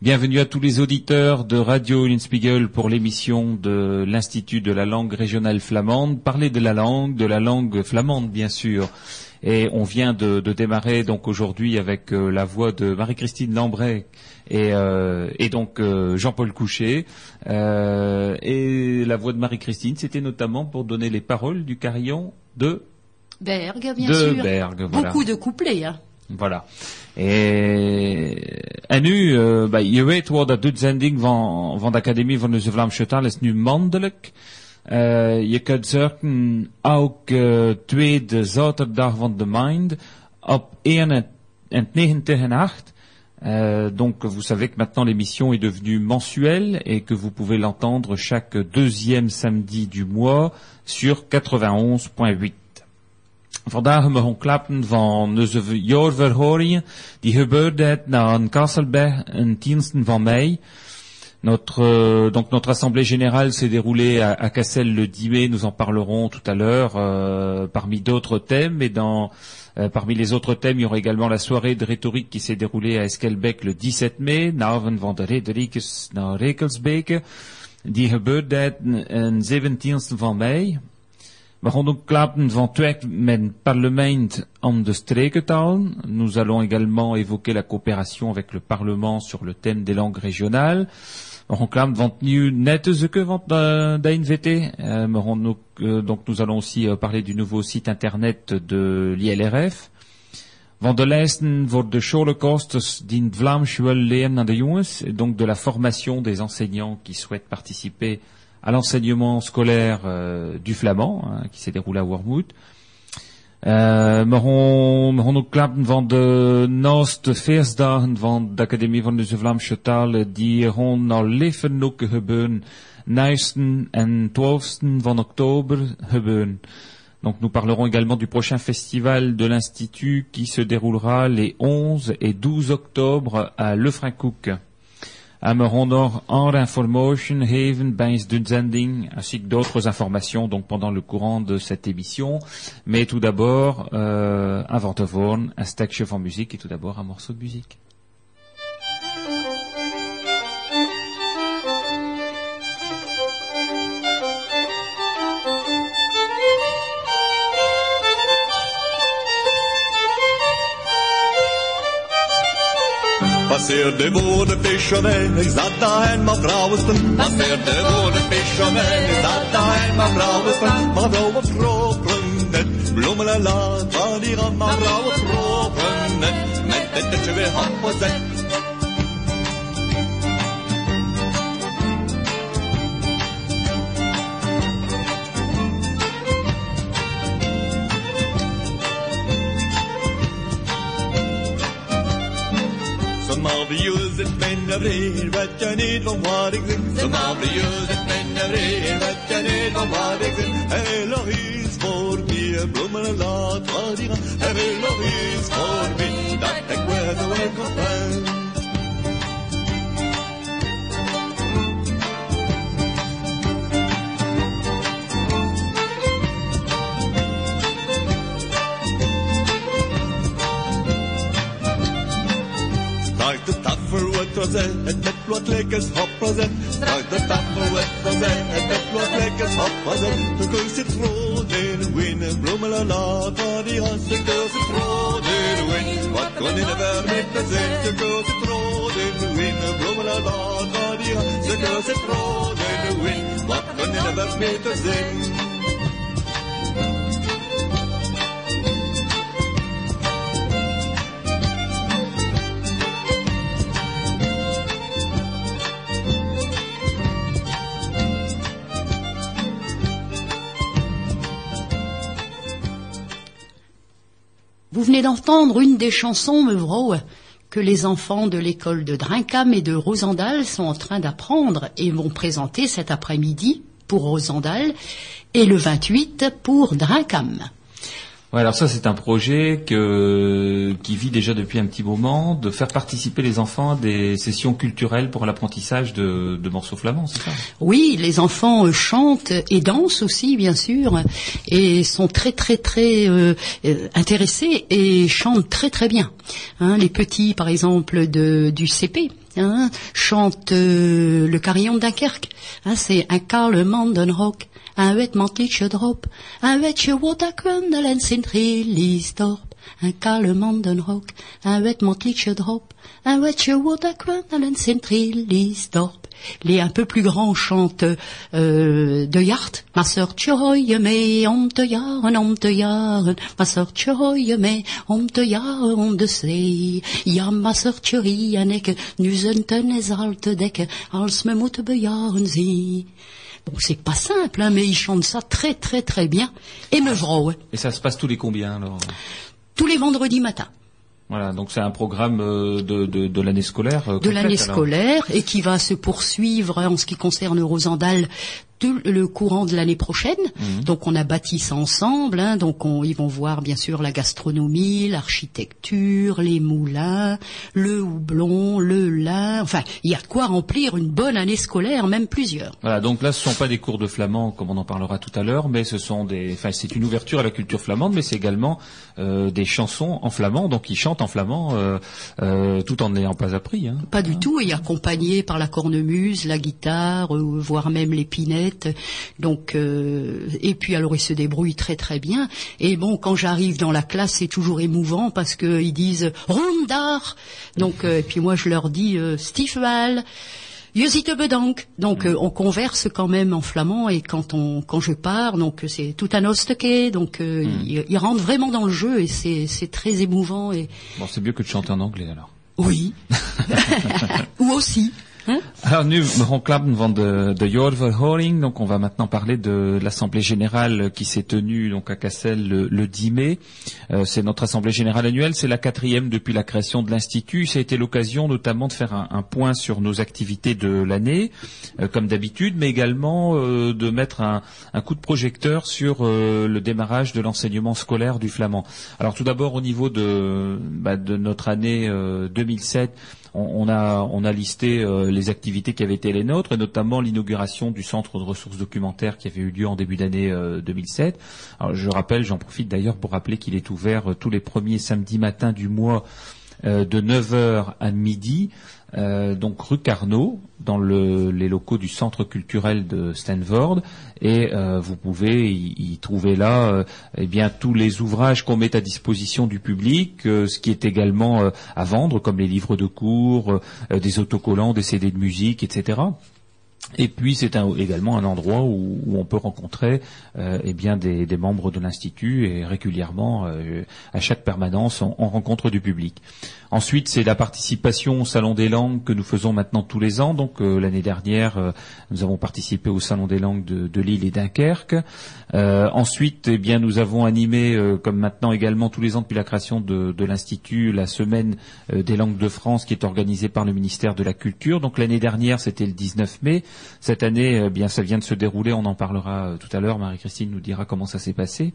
Bienvenue à tous les auditeurs de Radio Spiegel pour l'émission de l'Institut de la langue régionale flamande. Parler de la langue, de la langue flamande bien sûr. Et on vient de, démarrer donc aujourd'hui avec euh, la voix de Marie-Christine Lambray et, euh, donc euh, Jean-Paul Couchet. et la voix de Marie-Christine, c'était notamment pour donner les paroles du carillon de Berg, bien de sûr. Berg, voilà. Beaucoup de couplets. Hein. Voilà. Et en nu, bah, je weet wel dat dit zending van, van de Academie van de Vlaamse Taal is nu mandelijk. Uh, je kunt zorgen ook uh, tweede zaterdag van de maand op 1 en 90 en 8. Euh, donc vous savez que maintenant l'émission est devenue mensuelle et que vous pouvez l'entendre chaque deuxième samedi du mois sur 91.8. Vandaag mogen klappen van onze jaarverhoringen die gebeurde na Kasselberg een 10 van mei. Notre euh, donc notre assemblée générale s'est déroulée à, à, Cassel le 10 mai. Nous en parlerons tout à l'heure euh, parmi d'autres thèmes. Et euh, parmi les autres thèmes, il y aura également la soirée de rhétorique qui s'est déroulée à Eskelbeck le 17 mai. Naven van de. Die gebeurde 17 van mei. Klappen van met parlement de. Nous allons également évoquer la coopération avec le Parlement sur le thème des langues régionales. Vont d'ANVT. Euh, donc nous allons aussi euh, parler du nouveau site internet de l'ILRF. De de de donc de la formation des enseignants qui souhaitent participer à l'enseignement scolaire euh, du flamand, hein, qui s'est déroulé à Wormwood. Uh, gaan, we gaan ook klappen van de naaste feestdagen van de Academie van de Vlaamse Talen. Die gaan al leven ook gebeuren. 9 en 12 van oktober gebeuren. Donc nous parlerons également du prochain festival de l'Institut qui se déroulera les 11 et 12 octobre à Le En information geven bij de zending, ainsi que d'autres informations donc pendant le courant de cette émission. Mais tout d'abord, euh, un vorn, un stukje van musique et tout d'abord un morceau de musique. Passeer de woorden fisherman, is dat daar mijn vrouwensten? Passeer de woorden fisherman, is dat daar mijn vrouwensten? Maar vrouwen vroegen net, bloemen en laat, waar die aan mijn vrouwen vroegen net, met het dat je weer happen zet. marvelous het men vreer, wat je niet van waar ik zing. Zo marvelous het men vreer, wat je niet van waar ik zing. Hij nog iets voor mij, bloemen en laat waar die gaan. Hij wil nog iets voor mij, dat ik weer de weg op ben. rosé, het met wat lekkers hoprosé. Strak de tafel met rosé, het met wat lekkers hoprosé. De keus zit rood in de wind, bloemen en laat, maar die has de keus rood in wind. Wat kon in de ver met de zin, de keus zit rood in de wind, bloemen en laat, maar die has de keus rood in wind. Wat kon in de ver met de zin. Vous venez d'entendre une des chansons, Mevrouw, que les enfants de l'école de Drinkam et de Rosendal sont en train d'apprendre et vont présenter cet après-midi pour Rosendal et le 28 pour Drinkam. Ouais, alors ça c'est un projet que, qui vit déjà depuis un petit moment, de faire participer les enfants à des sessions culturelles pour l'apprentissage de, morceaux flamands, Oui, les enfants euh, chantent et dansent aussi, bien sûr, et sont très très très euh, euh, intéressés et chantent très très bien. Hein, les petits, par exemple, de, du CP, chantent euh, le carillon de Dunkerque. Hein, c'est un Karl Mandenrock, un wet mantliche drop, un wetje waterkundelen sint Storp. Un Karl Mandenrock, un wet mantliche drop, sint Storp. Les un peu plus grands chantent euh, de Yart. Ma sœur tjohoye me om te jaren, om te jaren. Ma sœur tjohoye me om te jaren, om de zee. Ja, ma sœur tjori en ik, nu zijn ten is dekke, als me moet bejaren zie. Bon, c'est pas simple, hein, mais ils chantent ça très très très bien. Et me vroue, Et ça se passe tous les combien alors? Tous les vendredis matins. Voilà, donc c'est un programme euh, de, de, de l'année scolaire. euh, de l'année scolaire et qui va se poursuivre en ce qui concerne Rosendal tout le courant de l'année prochaine. Mhm. Donc on a bâti ça ensemble. hein. donc on- ils vont voir bien sûr la gastronomie, l'architecture, les moulins, le houblon, le lin. Enfin, il y a de quoi remplir une bonne année scolaire, même plusieurs. Voilà, donc là, ce sont pas des cours de flamand, comme on en parlera tout à l'heure, mais ce sont des, enfin, c'est une ouverture à la culture flamande, mais c'est également euh, des chansons en flamand, donc ils chantent en flamand euh, euh, tout en n'ayant pas appris. Hein. Pas du tout, et accompagné par la cornemuse, la guitare, voire même Donc, euh, et puis alors ils se débrouillent très très bien. Et bon, quand j'arrive dans la classe, c'est toujours émouvant parce que ils disent Rondar. Donc, euh, et puis moi je leur dis euh, bedank. Donc euh, on converse quand même en flamand et quand on quand je pars, donc euh, c'est tout un osteke. Donc euh, ils, ils rentrent vraiment dans le jeu et c'est c'est très émouvant et Bon, c'est mieux que de chanter en anglais alors. oui ou aussi. Hein? Alors Klappen van de, de donc on va maintenant parler de l'assemblée générale qui s'est tenue donc à Cassel le, le 10 mai. Euh, c'est notre assemblée générale annuelle, c'est la quatrième depuis la création de l'institut. Ça a été l'occasion notamment de faire un, point sur nos activités de l'année, euh, comme d'habitude, mais également euh, de mettre un, coup de projecteur sur le démarrage de l'enseignement scolaire du flamand. Alors tout d'abord au niveau de, bah, de notre année euh, 2007 on, a listé euh, les activités qui avaient été les nôtres, et notamment l'inauguration du centre de ressources documentaires qui avait eu lieu en début d'année euh, 2007. Alors, je rappelle, j'en profite d'ailleurs pour rappeler qu'il est ouvert euh, tous les premiers samedis matins du mois euh, de 9h à midi, euh, donc rue Carnot, dans le- les locaux du centre culturel de Stanford, et euh, vous pouvez y, trouver là euh, eh bien tous les ouvrages qu'on met à disposition du public, ce qui est également à vendre, comme les livres de cours, des autocollants, des CD de musique, etc. Et puis c'est également un endroit où, on peut rencontrer euh, eh bien des, membres de l'institut et régulièrement euh, à chaque permanence on, on rencontre du public. Ensuite c'est la participation au salon des langues que nous faisons maintenant tous les ans. Donc euh, l'année dernière nous avons participé au salon des langues de, Lille et Dunkerque. Ensuite eh bien nous avons animé comme maintenant également tous les ans depuis la création de, de l'institut la semaine des langues de France qui est organisée par le ministère de la Culture. Donc l'année dernière c'était le 19 mai. Cette année, eh bien, ça vient de se dérouler. On en parlera euh, tout à l'heure. Marie-Christine nous dira comment ça s'est passé.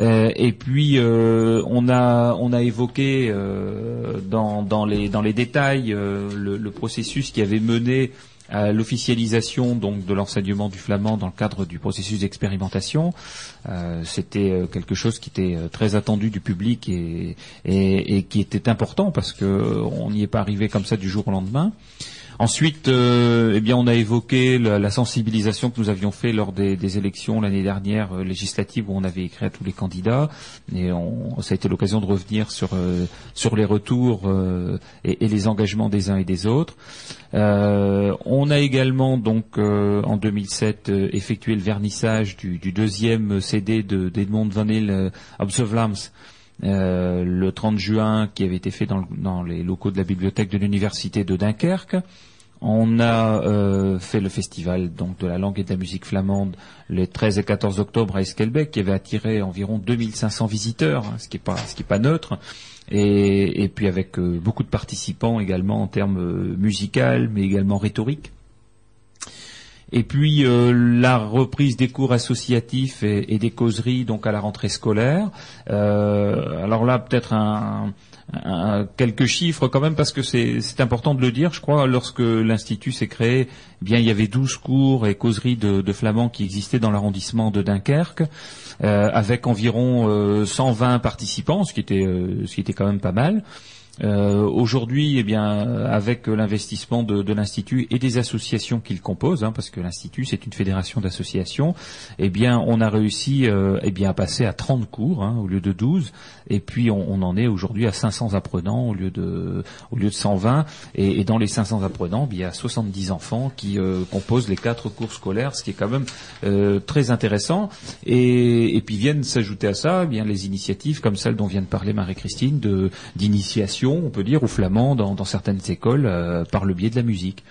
Euh, et puis, euh, on a on a évoqué euh, dans dans les dans les détails euh, le, le processus qui avait mené à l'officialisation donc de l'enseignement du flamand dans le cadre du processus d'expérimentation. Euh, C'était quelque chose qui était très attendu du public et, et, et qui était important parce que euh, on n'y est pas arrivé comme ça du jour au lendemain. Ensuite, euh, eh bien, on a évoqué la, sensibilisation que nous avions fait lors des, élections l'année dernière euh, législatives où on avait écrit à tous les candidats. Et ça a été l'occasion de revenir sur euh, les retours euh, et, les engagements des uns et des autres. On a également donc en 2007 euh, effectué le vernissage du, deuxième CD de d'Edmond Van Hille, euh, Observlams, euh, le 30 juin, qui avait été fait dans les locaux de la bibliothèque de l'université de Dunkerque. On a euh, fait le festival donc de la langue et de la musique flamande les 13 et 14 octobre à Esquelbec, qui avait attiré environ 2500 visiteurs, hein, ce qui est pas ce qui est pas neutre. Et, puis avec euh, beaucoup de participants également en termes euh, musical, mais également rhétoriques. Et puis euh, la reprise des cours associatifs et, des causeries donc à la rentrée scolaire. Alors là peut-être un, quelques chiffres quand même parce que c'est important de le dire. Je crois lorsque l'institut s'est créé, eh bien il y avait 12 cours et causeries de, flamands qui existaient dans l'arrondissement de Dunkerque. Euh, avec environ euh, 120 participants, ce qui était euh, ce qui était quand même pas mal. Euh, aujourd'hui, eh bien, avec l'investissement de, de l'institut et des associations qu'il compose, hein, parce que l'institut c'est une fédération d'associations, eh bien, on a réussi, euh, eh bien, à passer à 30 cours hein, au lieu de 12, et puis on, on en est aujourd'hui à 500 apprenants au lieu de au lieu de 120, et, et dans les 500 apprenants, eh il y a 70 enfants qui euh, composent les quatre cours scolaires, ce qui est quand même euh, très intéressant. Et, et puis viennent s'ajouter à ça, eh bien, les initiatives comme celle dont vient de parler Marie-Christine de on peut dire, aux flamands dans, certaines écoles euh, par le biais de la musique.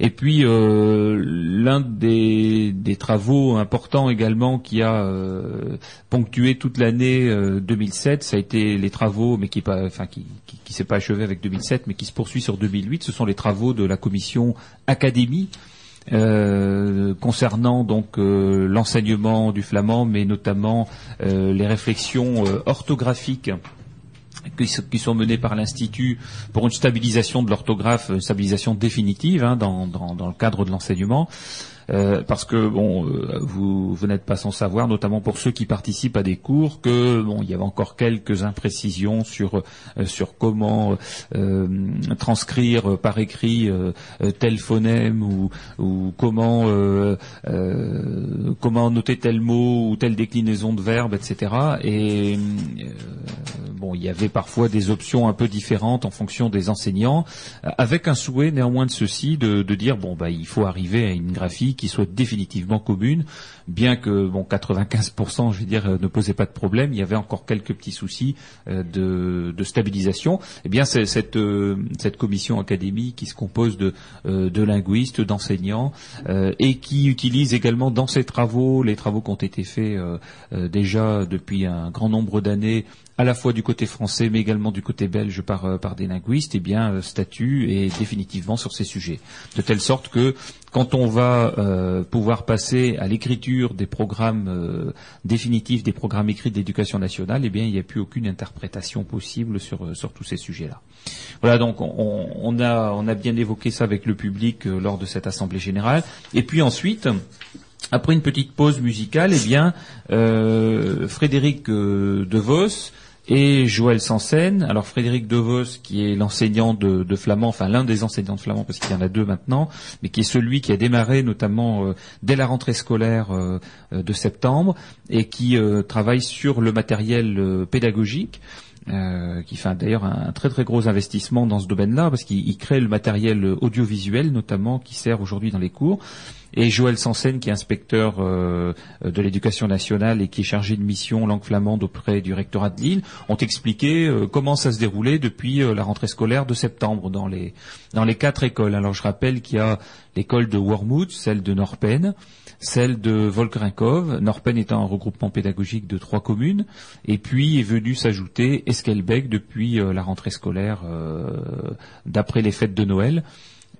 Et puis euh, l'un des, travaux importants également qui a euh, ponctué toute l'année 2007, ça a été les travaux, qui qui s'est pas achevé avec 2007, mais qui se poursuit sur 2008. Ce sont les travaux de la commission Académie. Concernant donc l'enseignement du flamand, mais notamment les réflexions orthographiques qui sont menés par l'Institut pour une stabilisation de l'orthographe, une stabilisation définitive hein, dans, le cadre de l'enseignement. Euh, parce que bon, euh, vous, vous n'êtes pas sans savoir, notamment pour ceux qui participent à des cours, que bon, il y avait encore quelques imprécisions sur euh, sur comment transcrire par écrit tel phonème ou, ou comment comment noter tel mot ou telle déclinaison de verbe, etc. Et bon, il y avait parfois des options un peu différentes en fonction des enseignants, avec un souhait néanmoins de ceci de, de dire bon bah il faut arriver à une graphie qui soit définitivement commune, bien que bon 95% je vais dire ne posait pas de problème, il y avait encore quelques petits soucis euh, de, de, stabilisation. Eh bien cette euh, cette commission académique qui se compose de euh, de linguistes, d'enseignants et qui utilise également dans ses travaux les travaux qui ont été faits déjà depuis un grand nombre d'années à la fois du côté français mais également du côté belge par, par des linguistes, eh bien statue et définitivement sur ces sujets. De telle sorte que quand on va euh, pouvoir passer à l'écriture des programmes euh, définitifs, des programmes écrits d'éducation nationale, eh bien, il n'y a plus aucune interprétation possible sur, euh, sur tous ces sujets-là. Voilà, donc on, on, a, on a bien évoqué ça avec le public euh, lors de cette assemblée générale. Et puis ensuite, après une petite pause musicale, eh bien, euh, Frédéric De Vos et Joël Sansen. Alors Frédéric Devos, qui est l'enseignant de, flamand, enfin l'un des enseignants de flamand, parce qu'il y en a deux maintenant, mais qui est celui qui a démarré notamment euh, dès la rentrée scolaire euh, euh, de septembre et qui travaille sur le matériel pédagogique. Qui fait d'ailleurs un, très très gros investissement dans ce domaine-là, parce qu'il crée le matériel audiovisuel notamment qui sert aujourd'hui dans les cours. Et Joël Sansen, qui est inspecteur euh, de l'éducation nationale et qui est chargé de mission langue flamande auprès du rectorat de Lille, ont expliqué euh, comment ça se déroulait depuis la rentrée scolaire de septembre dans les dans les quatre écoles. Alors je rappelle qu'il y a l'école de Wormwood, celle de Norpen, celle de Volkrinkov, Norpen étant un regroupement pédagogique de trois communes, et puis est venu s'ajouter Esquelbec depuis euh, la rentrée scolaire euh, d'après les fêtes de Noël.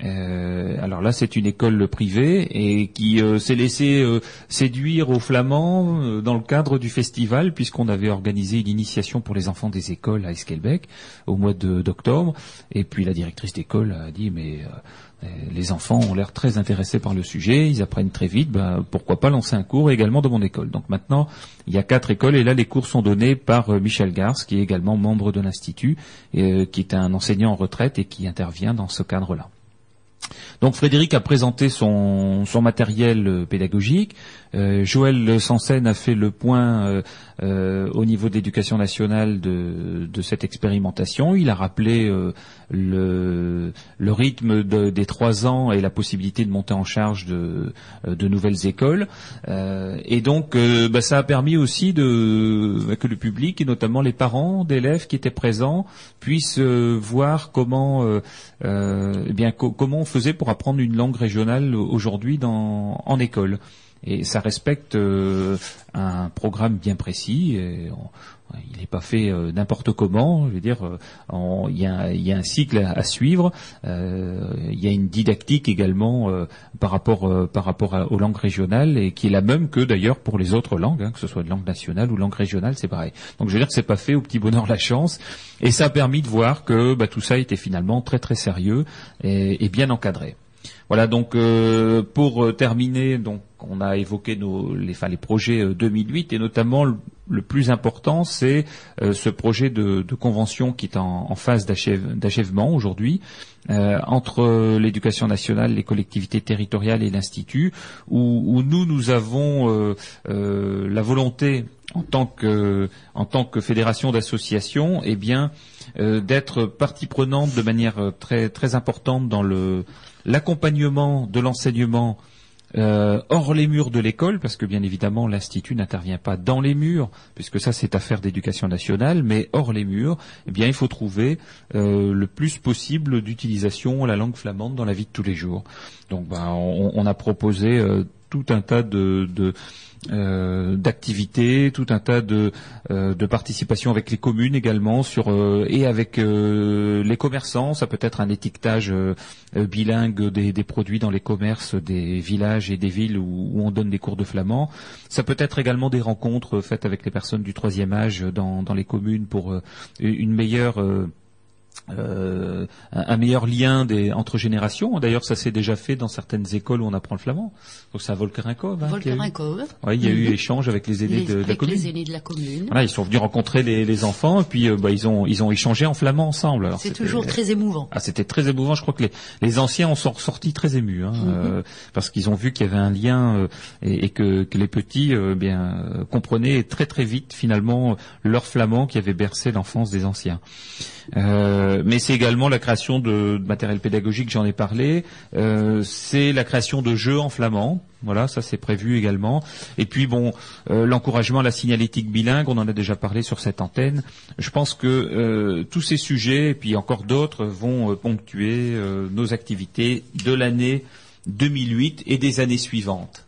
Euh, alors là, c'est une école privée et qui euh, s'est laissée euh, séduire aux Flamands euh, dans le cadre du festival, puisqu'on avait organisé une initiation pour les enfants des écoles à Esquelbec au mois d'octobre. Et puis la directrice d'école a dit mais les enfants ont l'air très intéressés par le sujet, ils apprennent très vite, ben, pourquoi pas lancer un cours également dans mon école. Donc maintenant, il y a quatre écoles et là les cours sont donnés par Michel Gars, qui est également membre de l'Institut, qui est un enseignant en retraite et qui intervient dans ce cadre-là. Donc Frédéric a présenté son, matériel euh, pédagogique. Euh, Joël Sansen a fait le point euh, euh, au niveau d'éducation nationale de, de, cette expérimentation. Il a rappelé le, rythme de, des trois ans et la possibilité de monter en charge de, de nouvelles écoles. et donc, bah, ça a permis aussi de, que le public et notamment les parents d'élèves qui étaient présents puissent voir comment, eh bien, comment on faisait pour apprendre une langue régionale aujourd'hui en école. Et ça respecte euh, un programme bien précis. Et il n'est pas fait euh, n'importe comment. Je veux dire, euh, il y, a, un cycle à, suivre. euh, il y a une didactique également par rapport par rapport à- aux langues régionales et qui est la même que d'ailleurs pour les autres langues, hein, que ce soit de langue nationale ou langue régionale, c'est pareil. Donc je veux dire que c'est pas fait au petit bonheur la chance. Et ça a permis de voir que bah, tout ça était finalement très très sérieux et, et bien encadré. Voilà donc euh, pour terminer, donc on a évoqué les, enfin, les projets euh, 2008 et notamment le, plus important, c'est euh, ce projet de, convention qui est en, phase d'achève- d'achèvement aujourd'hui euh, entre l'éducation nationale, les collectivités territoriales et l'institut, où, nous nous avons euh, euh, la volonté en tant que fédération d'associations, eh bien euh, d'être partie prenante de manière euh, très importante dans l'accompagnement de l'enseignement euh, hors les murs de l'école, parce que bien évidemment l'institut n'intervient pas dans les murs, puisque ça c'est affaire d'éducation nationale, mais hors les murs, eh bien il faut trouver euh, le plus possible d'utilisation la langue flamande dans la vie de tous les jours. Donc ben, on, on a proposé euh, tout un tas de, de euh, d'activités, tout un tas de, euh, de participation avec les communes également sur euh, et avec euh, les commerçants. Ça peut être un étiquetage euh, euh, bilingue des, des produits dans les commerces des villages et des villes où, où on donne des cours de flamand. Ça peut être également des rencontres faites avec les personnes du troisième âge dans, dans les communes pour une meilleure euh, un meilleur lien des, entre générations. D'ailleurs, ça s'est déjà fait dans certaines écoles où on apprend le flamand. Donc c'est à Volkerinkov. Hein, qu'il y a eu. Volkerinkov. Ouais, il y a eu Mhm. échange avec les aînés Les- de, de la avec commune. les aînés de la commune. Voilà, ils sont venus rencontrer les, les enfants et puis euh, bah, ils ont ils ont échangé en flamand ensemble. C'est toujours très émouvant. ah, c'était très émouvant. Je crois que les, les anciens en sont ressortis très émus, hein, Mhm. euh, parce qu'ils ont vu qu'il y avait un lien euh, et, et que, que les petits euh, bien comprenaient très très vite finalement leur flamand qui avait bercé l'enfance des anciens. Euh, mais c'est également la création de, matériel pédagogique, j'en ai parlé. Euh, c'est la création de jeux en flamand. Voilà, ça c'est prévu également. Et puis bon, euh, l'encouragement à la signalétique bilingue, on en a déjà parlé sur cette antenne. Je pense que euh, tous ces sujets, et puis encore d'autres, vont euh, ponctuer euh, nos activités de l'année 2008 et des années suivantes.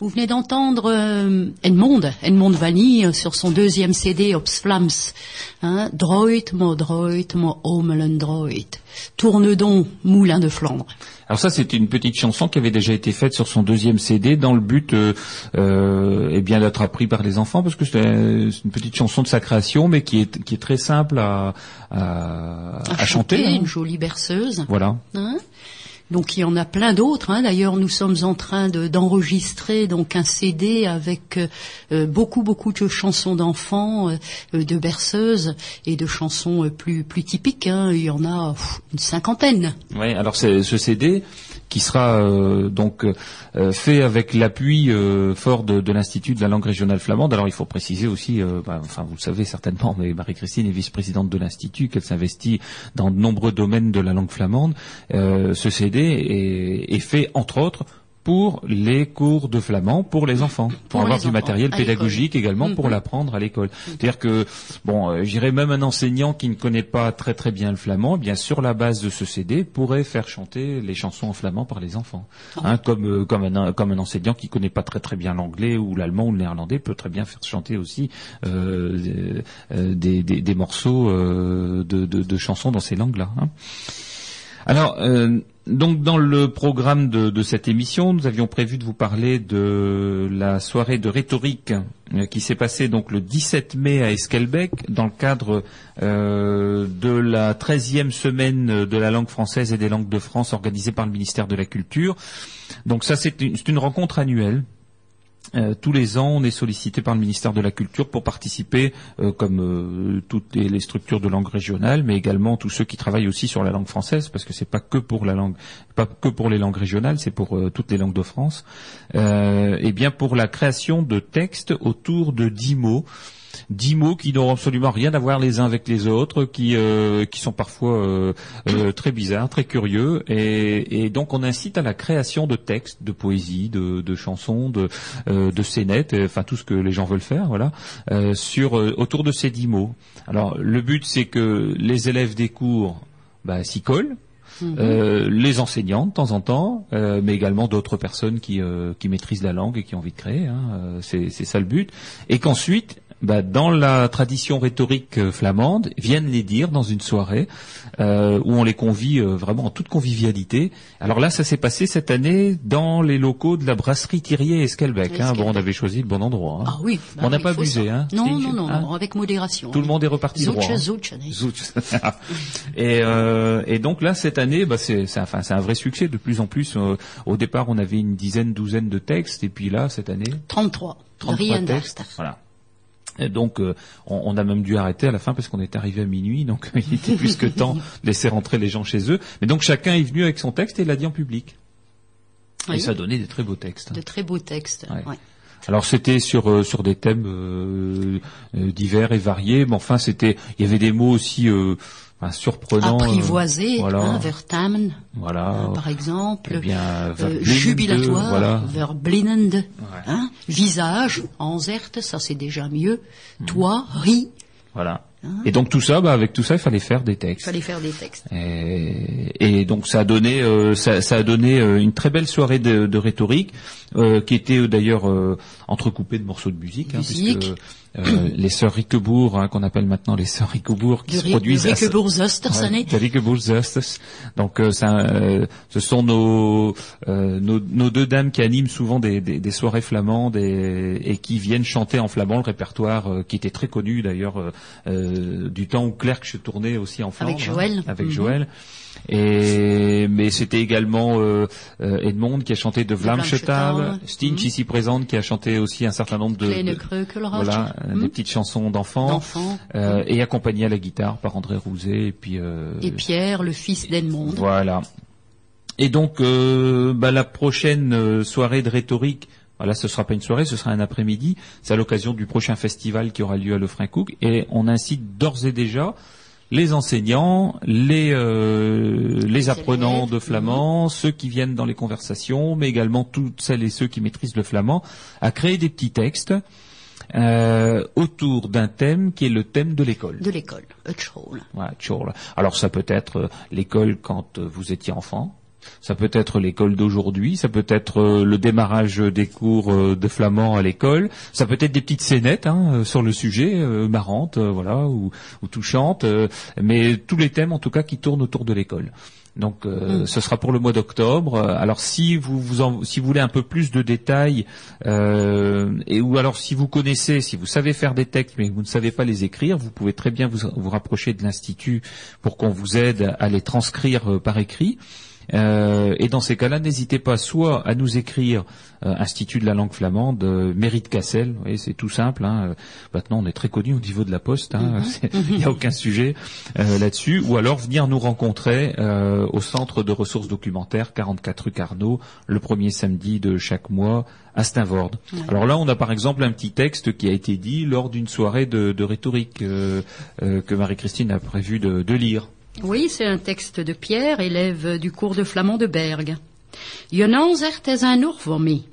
Vous venez d'entendre euh, Edmond, Edmond Vanille euh, sur son deuxième CD Ops Flams. Hein, droit, mo droit, mo omelen droit. Tourne donc, moulin de Flandre. Alors ça, c'est une petite chanson qui avait déjà été faite sur son deuxième CD dans le but, euh, euh, eh bien, d'être appris par les enfants, parce que c'est une petite chanson de sa création, mais qui est qui est très simple à à, à chanter. hein. une jolie berceuse. Voilà. Hein donc il y en a plein d'autres. Hein. D'ailleurs, nous sommes en train de- d'enregistrer donc un CD avec euh, euh, beaucoup beaucoup de chansons d'enfants, euh, de berceuses et de chansons plus plus typiques. Hein. Il y en a une cinquantaine. Ouais. Alors ce CD qui sera euh, donc euh, fait avec l'appui euh, fort de, l'Institut de la langue régionale flamande. Alors il faut préciser aussi, bah, enfin vous le savez certainement, mais Marie-Christine est vice-présidente de l'Institut, qu'elle s'investit dans de nombreux domaines de la langue flamande. Ce CD est, est fait entre autres pour les cours de flamand pour les enfants, pour, Pour avoir du matériel pédagogique également pour Mhm. l'apprendre à l'école. C'est-à-dire que, bon, euh, je dirais même un enseignant qui ne connaît pas très très bien le flamand, eh bien sur la base de ce CD, pourrait faire chanter les chansons en flamand par les enfants. Hein, comme euh, comme un comme un enseignant qui connaît pas très très bien l'anglais ou l'allemand ou le néerlandais peut très bien faire chanter aussi euh, euh, des, des, des morceaux euh, de, de, de chansons dans ces langues-là. hein. Alors, euh, donc dans le programme de, cette émission, nous avions prévu de vous parler de la soirée de rhétorique euh, qui s'est passée donc le 17 mai à Esquelbec dans le cadre euh, de la 13e semaine de la langue française et des langues de France organisée par le ministère de la Culture. Donc ça, c'est une, c'est une rencontre annuelle. Euh, tous les ans, on est sollicité par le ministère de la Culture pour participer, euh, comme euh, toutes les, structures de langue régionale, mais également tous ceux qui travaillent aussi sur la langue française, parce que c'est pas que pour la langue, pas que pour les langues régionales, c'est pour toutes les langues de France. Et bien pour la création de textes autour de dix mots dix mots qui n'ont absolument rien à voir les uns avec les autres, qui euh, qui sont parfois euh, euh, très bizarres, très curieux, et, et donc on incite à la création de textes, de poésie, de, de chansons, de euh, de scénettes, euh, enfin tout ce que les gens veulent faire, voilà, euh, sur euh, autour de ces dix mots. Alors le but c'est que les élèves des cours bah, s'y collent. Euh, les enseignants de temps en temps, euh, mais également d'autres personnes qui, euh, qui maîtrisent la langue et qui ont envie de créer. hein, euh, c'est ça le but. Et qu'ensuite, bah, dans la tradition rhétorique euh, flamande, viennent les dire dans une soirée euh, où on les convie euh, vraiment en toute convivialité. Alors là, ça s'est passé cette année dans les locaux de la brasserie Thirier Esquelbec. Hein. Bon, on avait choisi le bon endroit. hein. Ah oui. bah On n'a pas abusé, hein, Non, non, non, hein non, avec modération. Tout le monde est reparti droit. Zouch, hein. zouch. Zouch. et, euh, et donc là, cette année, bah, c'est enfin, un vrai succès. De plus en plus, euh, au départ, on avait une dizaine, douzaine de textes, et puis là, cette année, 33. 33 Rien textes. Voilà. Et donc, euh, on, on a même dû arrêter à la fin parce qu'on est arrivé à minuit, donc il était plus que temps de laisser rentrer les gens chez eux. Mais donc, chacun est venu avec son texte et l'a dit en public. Et ça donnait des très beaux textes. De très beaux textes. Ouais. ouais. Alors c'était sur euh, sur des thèmes euh, euh, divers et variés, mais enfin c'était il y avait des mots aussi euh, enfin, surprenants. euh, Apprivoisé, voilà. hein, vertamen, voilà. hein, par exemple. Eh bien, Euh, jubilatoire, Voilà. verblindende, hein, visage, enzerte, ça c'est déjà mieux, Mhm. toi, ri, Voilà. Et donc tout ça, bah, avec tout ça, il fallait faire des il textes. fallait faire des textes. Et, et donc ça a donné, euh, ça, ça a donné euh, une très belle soirée de, de rhétorique, euh, qui était euh, d'ailleurs euh, entrecoupée de morceaux de musique, hein, Musique. puisque euh, les sœurs Riquebourg, hein, qu'on appelle maintenant les sœurs Riquebourg, qui De se produisent à-. Ouais. Donc euh, ça, euh, ce sont nos, euh, nos nos deux dames qui animent souvent des, des, des soirées flamandes et, et qui viennent chanter en flamand le répertoire euh, qui était très connu d'ailleurs du temps où Clerc tournait aussi en Flandre. Avec Joël. hein, avec Mhm. Joël. Et mais c'était également euh, euh, Edmond qui a chanté de Vlamchetal. Stinch Mhm. ici présente qui a chanté aussi un certain nombre de, voilà, euh, des petites chansons d'enfants. et accompagné à la guitare par André Rouzet et puis Et Pierre, le fils d'Edmond. voilà. Et donc bah, la prochaine soirée de rhétorique, voilà, ce sera pas une soirée, ce sera un après-midi. C'est à l'occasion du prochain festival qui aura lieu à Lefrancouc et on incite d'ores et déjà les enseignants, les euh, les apprenants de flamand, ceux qui viennent dans les conversations, mais également toutes celles et ceux qui maîtrisent le flamand, à créer des petits textes euh, autour d'un thème qui est le thème de l'école. De l'école. Voilà. Alors ça peut être euh, l'école quand euh, vous étiez enfant, ça peut être l'école d'aujourd'hui, ça peut être euh, le démarrage des cours euh, de flamand à l'école, ça peut être des petites scénettes hein, euh, sur le sujet, euh, marrantes, voilà, ou, ou touchantes, mais tous les thèmes en tout cas qui tournent autour de l'école. Donc euh, ce sera pour le mois d'octobre. Alors si vous, vous en- si vous voulez un peu plus de détails euh, et ou alors si vous connaissez, si vous savez faire des textes mais que vous ne savez pas les écrire, vous pouvez très bien vous, vous rapprocher de l'institut pour qu'on vous aide à les transcrire euh, par écrit. Euh, et dans ces cas-là, n'hésitez pas soit à nous écrire euh, Institut de la langue flamande, euh, Mérite Cassel, vous voyez, c'est tout simple. hein. Euh, Maintenant, on est très connu au niveau de la poste, hein. C'est- il n'y a aucun sujet euh, là-dessus. Ou alors venir nous rencontrer euh, au centre de ressources documentaires, 44 rue Carnot, le premier samedi de chaque mois à Steinvord. Alors là, on a par exemple un petit texte qui a été dit lors d'une soirée de, de rhétorique que Marie-Christine a prévu de, de lire. Oui, c'est un texte de Pierre, élève du cours de flamand de Berg. Je nanzert is een orvomi.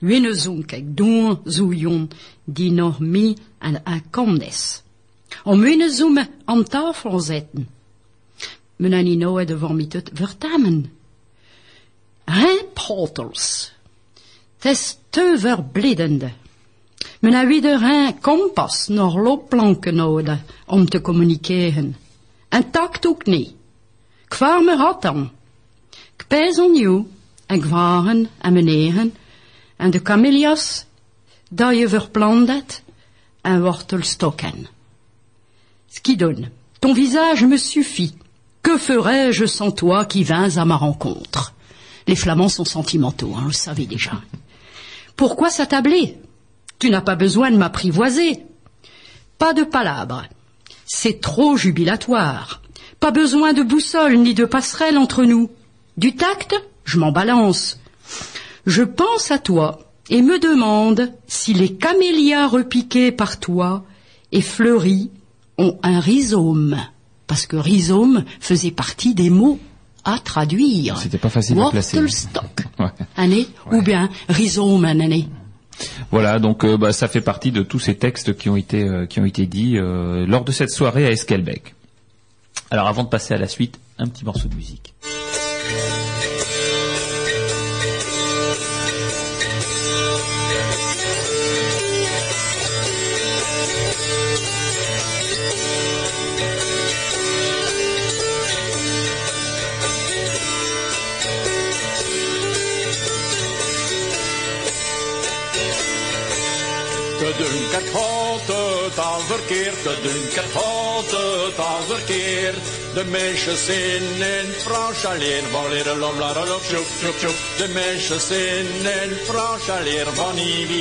Wine zoek ik doen zoejon die nog aan komdes. Om wine zoeme aan zetten. Men aan die nou de vormi te vertamen. Hein, potels. Het is te verblindende. Men heeft weer een kompas nog loopplanken nodig om te communiceren. En takt ook niet. Ik me had dan. Ik aan jou, en en en de camellias, dat je verplant hebt, en. Skidon, ton visage me suffit. Que ferais-je sans toi qui vins à ma rencontre? Les Flamands sont sentimentaux, hein, le savez déjà. Pourquoi s'attabler? Tu n'as pas besoin de m'apprivoiser. Pas de palabres. C'est trop jubilatoire. Pas besoin de boussole ni de passerelle entre nous. Du tact, je m'en balance. Je pense à toi et me demande si les camélias repiqués par toi et fleuris ont un rhizome. Parce que rhizome faisait partie des mots à traduire. C'était pas facile à placer. Wortelstock, Ouais. année, ou bien rhizome, un année. Voilà, donc euh, bah, ça fait partie de tous ces textes qui ont été euh, qui ont été dits euh, lors de cette soirée à Esquelbec. Alors avant de passer à la suite, un petit morceau de musique. Te dunkert gaat het al verkeerd, te gaat het verkeerd. De meisjes in in Frans alleen, van leren lom, la, la, lop, sjoep, sjoep, sjoep. De meisjes in alleen,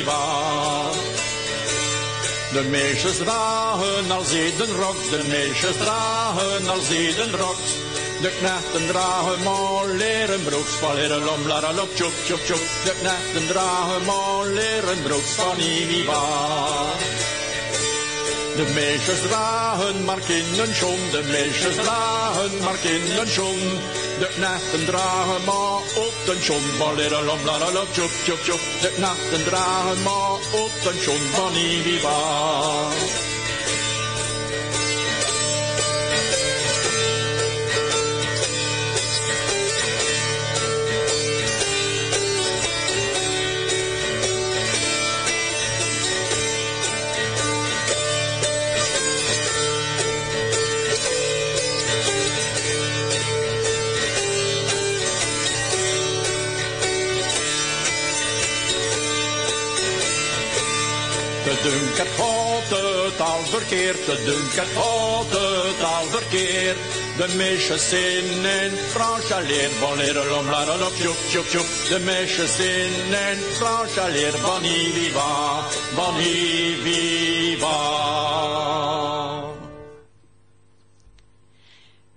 van. De meisjes dragen al zedenrok, de meisjes dragen al zedenrok. De knechten dragen maar leren broeks van leren lom, la, la, lop, tjoep, tjoep, tjoep. De knechten dragen maar leren broeks van Iviva. De meisjes dragen maar kinderschoen, de meisjes dragen maar kinderschoen. De knechten dragen maar op de schoen van leren lom, la, la, lop, tjoep, tjoep, tjoep. De knechten dragen maar op de schoen van.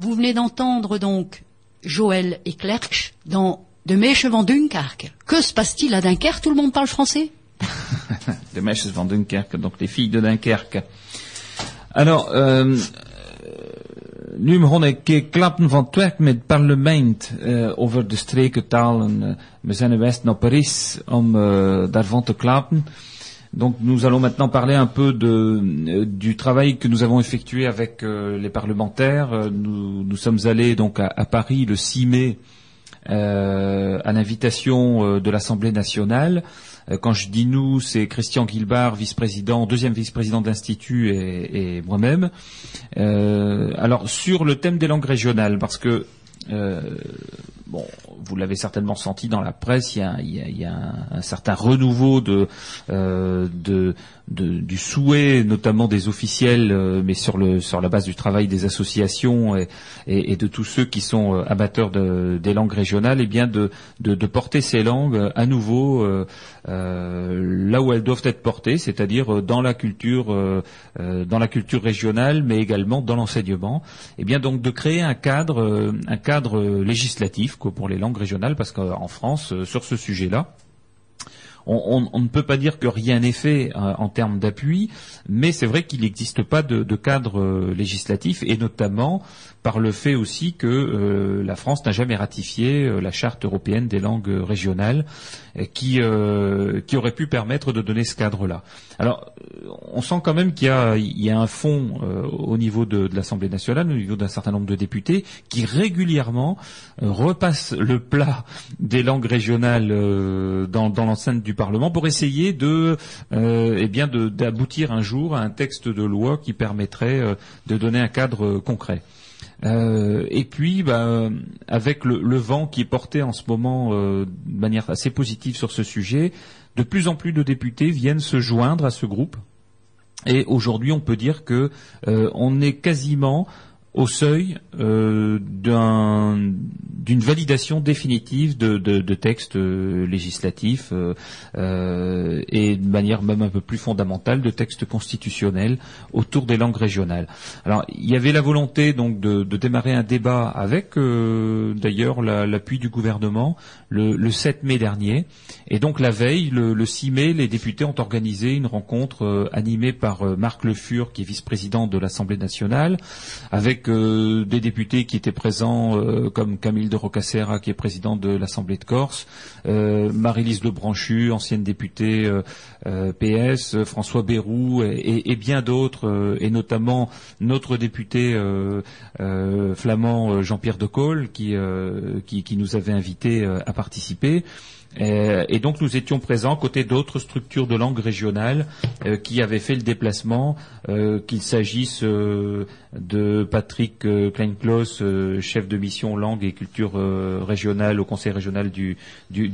Vous venez d'entendre donc Joël et Clerc dans De Meeche van Dunkerque. Que se passe-t-il à Dunkerque? Tout le monde parle français? De meisjes van Dunkerque, donc les filles de Dunkerque. Alors, euh, nu begon ik klappen van het werk met parlement eh, over de strekentalen. Eh, we zijn geweest naar Paris om eh, daarvan te klappen. Donc nous allons maintenant parler un peu de, du travail que nous avons effectué avec euh, les parlementaires. Euh, Nous, nous sommes allés donc à, à Paris le 6 mai euh, à l'invitation euh, de l'Assemblée nationale. Euh, Quand je dis nous, c'est Christian Guilbard, vice-président, deuxième vice-président de l'Institut et, moi-même. Euh, alors sur le thème des langues régionales, parce que euh, bon, vous l'avez certainement senti dans la presse, il y a un, un certain renouveau de, euh, de, du souhait, notamment des officiels, euh, mais sur, la base du travail des associations et, de tous ceux qui sont euh, amateurs de- des langues régionales, et bien de, porter ces langues euh, à nouveau là où elles doivent être portées, c'est-à-dire dans la culture, dans la culture régionale, mais également dans l'enseignement. Et bien donc de créer un cadre, un cadre législatif quoi, pour les langues régionales, parce qu'en France, sur ce sujet-là, on, ne peut pas dire que rien n'est fait euh, en termes d'appui, mais c'est vrai qu'il n'existe pas de, de cadre euh, législatif, et notamment par le fait aussi que euh, la France n'a jamais ratifié euh, la charte européenne des langues euh, régionales, qui, qui aurait pu permettre de donner ce cadre-là. Alors, on sent quand même qu'il y y a un fond au niveau de, l'Assemblée nationale, au niveau d'un certain nombre de députés, qui régulièrement repassent le plat des langues régionales dans, dans l'enceinte du Parlement pour essayer de, eh bien, d'aboutir un jour à un texte de loi qui permettrait de donner un cadre concret. Euh, et puis, bah, avec le, le vent qui est porté en ce moment euh, de manière assez positive sur ce sujet, de plus en plus de députés viennent se joindre à ce groupe. Et aujourd'hui, on peut dire que euh, on est quasiment au seuil euh, d'un- d'une validation définitive de, textes euh, législatifs euh, et de manière même un peu plus fondamentale de textes constitutionnels autour des langues régionales. Alors il y avait la volonté donc de, démarrer un débat avec d'ailleurs la- l'appui du gouvernement le, le 7 mai dernier et donc la veille le, le 6 mai les députés ont organisé une rencontre animée par Marc Le Fur qui est vice-président de l'Assemblée nationale avec euh, des députés qui étaient présents euh, comme Camille de Rocacera qui est président de l'Assemblée de Corse, euh, Marie-Lise Lebranchu, ancienne députée euh, PS, François Bayrou et, bien d'autres, et notamment notre député flamand Jean-Pierre de Cole qui, qui, qui nous avait invités à participer. Euh, et donc nous étions présents côté d'autres structures de langue régionales euh, qui avaient fait le déplacement, euh, qu'il s'agisse de Patrick Kleinklos, euh, chef de mission langue et culture régionale au Conseil régional du,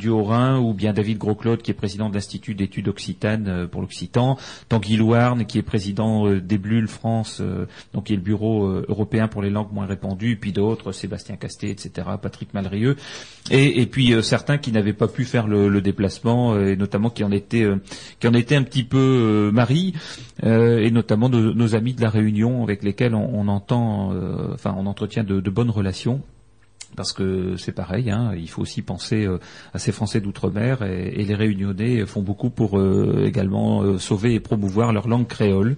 Haut-Rhin, ou bien David Grosclaude qui est président de l'Institut d'études occitanes pour l'Occitan, Tanguy Louarn qui est président d'Eblul France, donc qui est le bureau européen pour les langues moins répandues, puis d'autres, Sébastien Casté, etc., Patrick Malrieux, et, puis certains qui n'avaient pas pu faire le, déplacement, euh, et notamment qui en étaient, euh, qui en étaient un petit peu euh, maris, euh, et notamment nos, amis de la Réunion avec lesquels on, entend, enfin on entretient de bonnes relations. Parce que c'est pareil, hein, il faut aussi penser euh, à ces Français d'outre-mer et, les Réunionnais font beaucoup pour euh, également euh, sauver et promouvoir leur langue créole.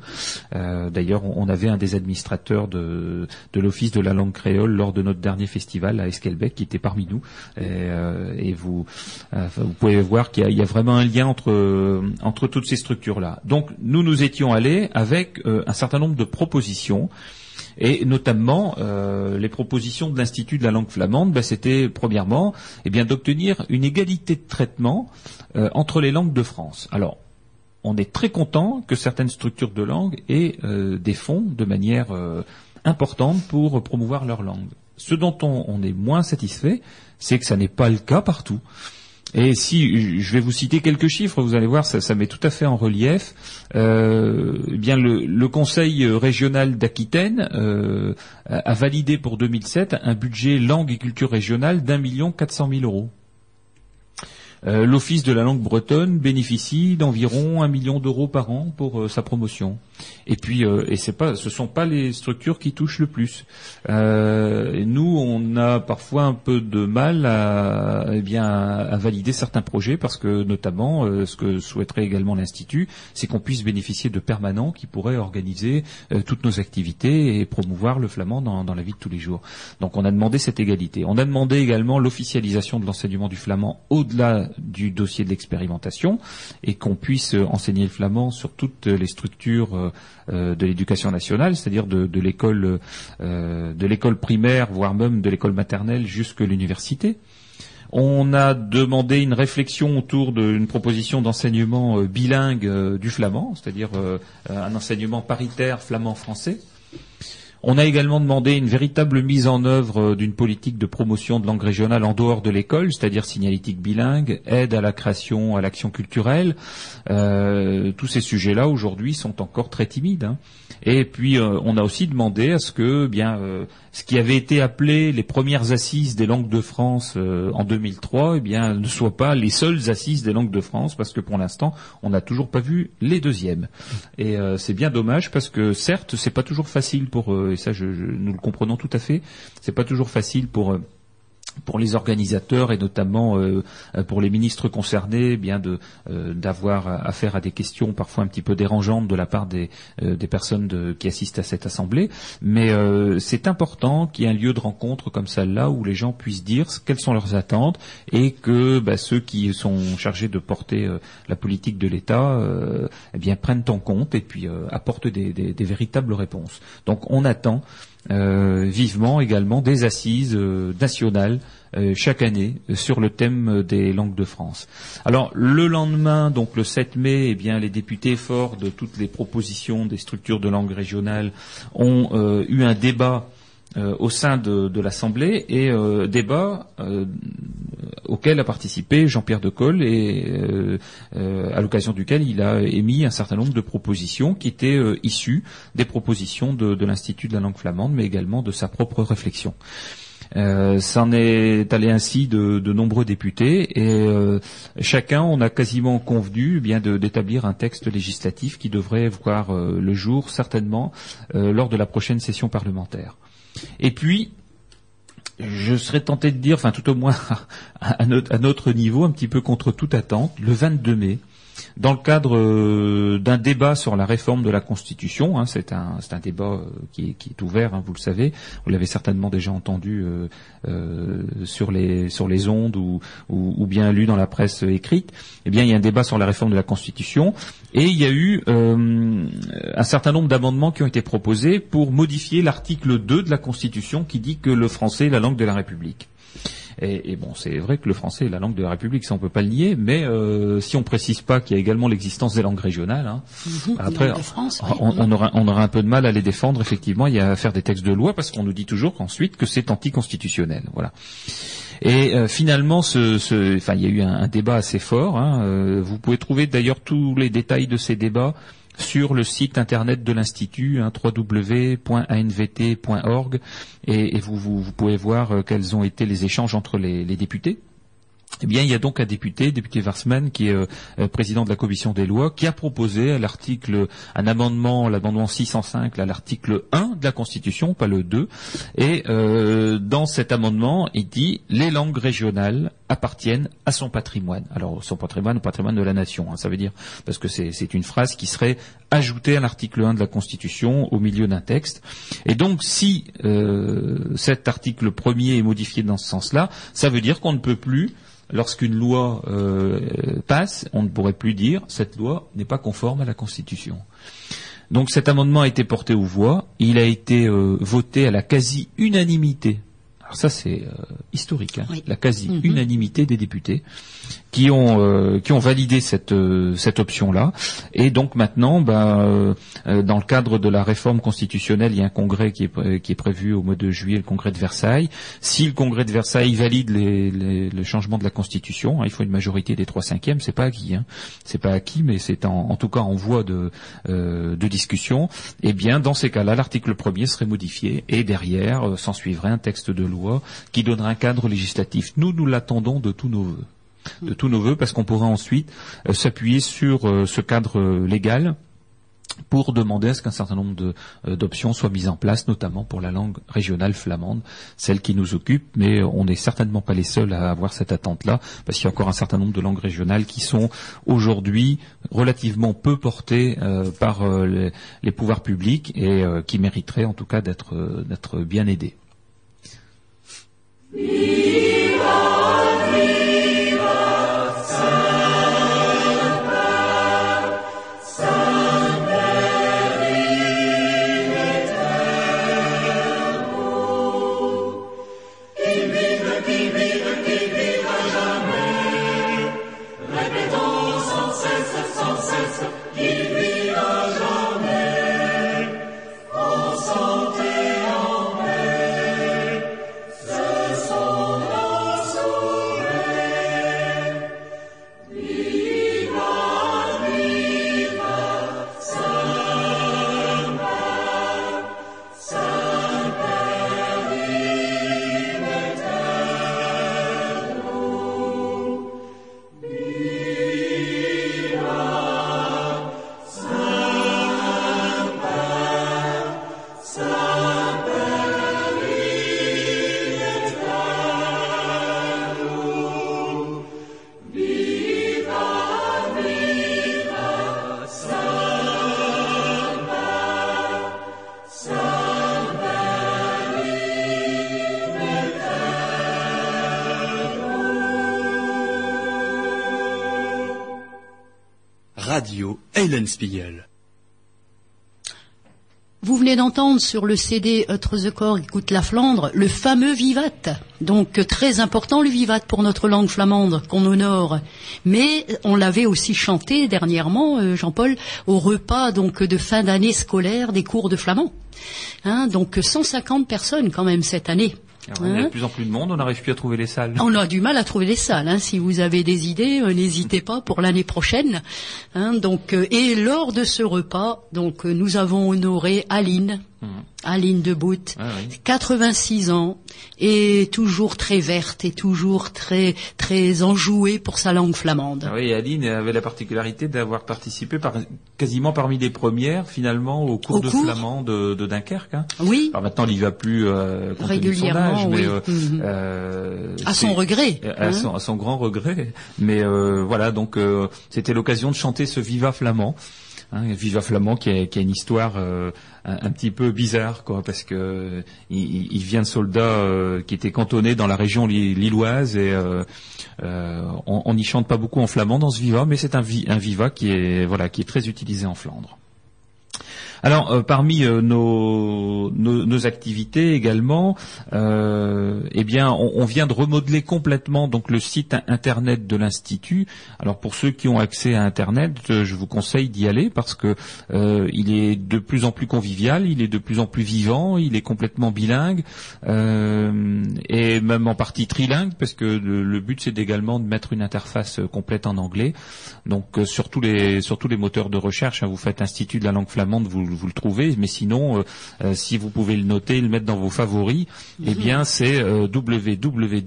D'ailleurs, on, avait un des administrateurs de, l'Office de la langue créole lors de notre dernier festival à Esquelbec qui était parmi nous. Et, vous, vous pouvez voir qu'il y, a- vraiment un lien entre, toutes ces structures-là. Donc, nous nous étions allés avec un certain nombre de propositions et notamment euh, les propositions de l'Institut de la langue flamande, ben, c'était premièrement eh d'obtenir une égalité de traitement euh, entre les langues de France. Alors, on est très content que certaines structures de langue aient euh, des fonds de manière importante pour promouvoir leur langue. Ce dont on, on est moins satisfait, c'est que ça n'est pas le cas partout. Et si je vais vous citer quelques chiffres, vous allez voir, ça, ça met tout à fait en relief. Euh, eh bien, le, Conseil régional d'Aquitaine euh, a a validé pour 2007 un budget langue et culture régionale d'un million quatre cent mille euros. Euh, L'Office de la langue bretonne bénéficie d'environ un million d'euros par an pour euh, sa promotion. Et puis, euh, et c'est pas, ce sont pas les structures qui touchent le plus. Euh, nous, on a parfois un peu de mal à, eh bien, à valider certains projets parce que, notamment, euh, ce que souhaiterait également l'institut, c'est qu'on puisse bénéficier de permanents qui pourraient organiser euh, toutes nos activités et promouvoir le flamand dans, la vie de tous les jours. Donc, on a demandé cette égalité. On a demandé également l'officialisation de l'enseignement du flamand au-delà du dossier de l'expérimentation et qu'on puisse enseigner le flamand sur toutes les structures euh, de l'éducation nationale, c'est-à-dire de, l'école euh, de l'école primaire, voire même de l'école maternelle jusqu'à l'université. On a demandé une réflexion autour d'une proposition d'enseignement euh, bilingue euh, du flamand, c'est-à-dire euh, un enseignement paritaire flamand-français. On a également demandé une véritable mise en œuvre euh, d'une politique de promotion de langue régionale en dehors de l'école, c'est-à-dire signalétique bilingue, aide à la création, à l'action culturelle. Euh, tous ces sujets-là aujourd'hui sont encore très timides. hein. Et puis euh, on a aussi demandé à ce que, eh bien, ce qui avait été appelé les premières assises des langues de France euh, en 2003, eh bien, ne soient pas les seules assises des langues de France, parce que pour l'instant, on n'a toujours pas vu les deuxièmes. Et euh, c'est bien dommage parce que certes, c'est pas toujours facile pour eux, et ça, je, nous le comprenons tout à fait. C'est pas toujours facile pour eux pour les organisateurs et notamment euh, euh, pour les ministres concernés, eh bien de euh, d'avoir affaire à des questions parfois un petit peu dérangeantes de la part des euh, des personnes de- qui assistent à cette assemblée. Mais euh, c'est important qu'il y ait un lieu de rencontre comme celle-là où les gens puissent dire quelles sont leurs attentes et que bah, ceux qui sont chargés de porter euh, la politique de l'État, eh bien prennent en compte et puis apportent des, des- des véritables réponses. Donc on attend vivement également des assises euh, nationales euh, chaque année euh, sur le thème euh, des langues de France. Alors le lendemain, donc le 7 mai, eh bien les députés forts de toutes les propositions des structures de langue régionales ont euh, eu un débat euh, au sein de, de l'Assemblée et euh, débat euh, auquel a participé Jean-Pierre Decolle et euh, euh, à l'occasion duquel il a émis un certain nombre de propositions qui étaient euh, issues des propositions de, de l'Institut de la langue flamande, mais également de sa propre réflexion. Euh, C'en est allé ainsi de, de nombreux députés et euh, chacun, on a quasiment convenu eh bien d'établir un texte législatif qui devrait voir le jour certainement lors de la prochaine session parlementaire. Et puis, je serais tenté de dire, enfin tout au moins à notre, niveau, un petit peu contre toute attente, le 22 mai, dans le cadre euh, d'un débat sur la réforme de la Constitution, hein, c'est un, un débat euh, qui, est, ouvert, hein, vous le savez, vous l'avez certainement déjà entendu euh, sur les sur les ondes ou, ou, ou bien lu dans la presse écrite. Eh bien, il y a un débat sur la réforme de la Constitution et il y a eu un certain nombre d'amendements qui ont été proposés pour modifier l'article 2 de la Constitution qui dit que le français est la langue de la République. Et, et bon, c'est vrai que le français est la langue de la République, ça on peut pas le nier, mais euh, si on précise pas qu'il y a également l'existence des langues régionales, hein, Mhm, après langue oui. on, aura, on aura un peu de mal à les défendre. Effectivement, a à faire des textes de loi parce qu'on nous dit toujours qu'ensuite que c'est anticonstitutionnel. Voilà. Et euh, finalement, ce, ce- enfin, il y a eu un, un débat assez fort. hein. Euh, vous pouvez trouver d'ailleurs tous les détails de ces débats sur le site internet de l'institut, hein, www.anvt.org, et, et vous, vous, vous pouvez voir euh, quels ont été les échanges entre les, les députés. Eh bien, il y a donc un député, député Varsman, qui est euh, président de la commission des lois, qui a proposé à l'article, un amendement, l'amendement 605, à l'article 1 de la Constitution, pas le 2. Et euh, dans cet amendement, il dit les langues régionales appartiennent à son patrimoine. Alors, son patrimoine, au patrimoine de la nation, hein, ça veut dire, parce que c'est c'est une phrase qui serait ajoutée à l'article 1 de la Constitution au milieu d'un texte. Et donc, si euh, cet article premier est modifié dans ce sens-là, ça veut dire qu'on ne peut plus lorsqu'une loi euh, passe, on ne pourrait plus dire cette loi n'est pas conforme à la Constitution. Donc cet amendement a été porté aux voix, il a été euh, voté à la quasi-unanimité. Alors ça c'est euh, historique, hein, Oui. la quasi-unanimité des députés qui ont euh, qui ont validé cette euh, cette option-là. Et donc maintenant, ben, euh, dans le cadre de la réforme constitutionnelle, il y a un congrès qui est qui est prévu au mois de juillet, le congrès de Versailles. Si le congrès de Versailles valide les, les- le changement de la constitution, hein, il faut une majorité des trois cinquièmes. C'est pas acquis, hein. c'est pas acquis, mais c'est en, en tout cas en voie de euh, de discussion. Eh bien, dans ces cas-là, l'article premier serait modifié et derrière euh, s'en suivrait un texte de loi qui donnerait un cadre législatif. Nous, nous l'attendons de tous nos voeux de tous nos voeux parce qu'on pourra ensuite euh, s'appuyer sur euh, ce cadre euh, légal pour demander à ce qu'un certain nombre d'options soient mises en place, notamment pour la langue régionale flamande, celle qui nous occupe, mais on n'est certainement pas les seuls à avoir cette attente-là, parce qu'il y a encore un certain nombre de langues régionales qui sont aujourd'hui relativement peu portées par les, pouvoirs publics et qui mériteraient en tout cas d'être, bien aidées. Vous venez d'entendre sur le CD Autre the Corps écoute la Flandre le fameux Vivat. Donc très important le Vivat pour notre langue flamande qu'on honore. Mais on l'avait aussi chanté dernièrement, euh, Jean-Paul, au repas donc de fin d'année scolaire des cours de flamand. Hein, donc 150 personnes quand même cette année. Alors, il y a de plus en plus de monde, on n'arrive plus à trouver les salles. On a du mal à trouver les salles. hein. Si vous avez des idées, euh, n'hésitez pas pour l'année prochaine. Hein, donc, euh, et lors de ce repas, donc euh, nous avons honoré Aline, Mhm. Aline de Bout, Ah oui. 86 ans, et toujours très verte et toujours très très enjouée pour sa langue flamande. Ah oui, Aline avait la particularité d'avoir participé par, quasiment parmi les premières, finalement, au cours Au de cours flamand de, de Dunkerque. hein. Oui, Alors maintenant, il y va plus euh, Régulièrement, âge, mais oui. euh, Mhm. euh, à son regret. à, hein. son, à son grand regret. Mais euh, voilà, donc euh, c'était l'occasion de chanter ce Viva flamand. Hein, Viva flamand qui a, qui a une histoire euh, un, petit peu bizarre, quoi, parce que euh, il, il vient de soldats euh, qui étaient cantonnés dans la région li- lilloise et euh, on n'y chante pas beaucoup en flamand dans ce Viva, mais c'est un, un Viva qui est voilà qui est très utilisé en Flandre. Alors, euh, parmi euh, nos, nos, nos activités également, euh, eh bien, on, on vient de remodeler complètement donc le site internet de l'institut. Alors, pour ceux qui ont accès à internet, euh, je vous conseille d'y aller parce que euh, il est de plus en plus convivial, il est de plus en plus vivant, il est complètement bilingue euh, et même en partie trilingue parce que le, but c'est également de mettre une interface complète en anglais. Donc, sur tous les sur tous les moteurs de recherche, hein, vous faites Institut de la langue flamande, vous, vous le trouvez. Mais sinon, euh, euh, si vous pouvez le noter, le mettre dans vos favoris, eh bien, c'est euh, www.anvt.org.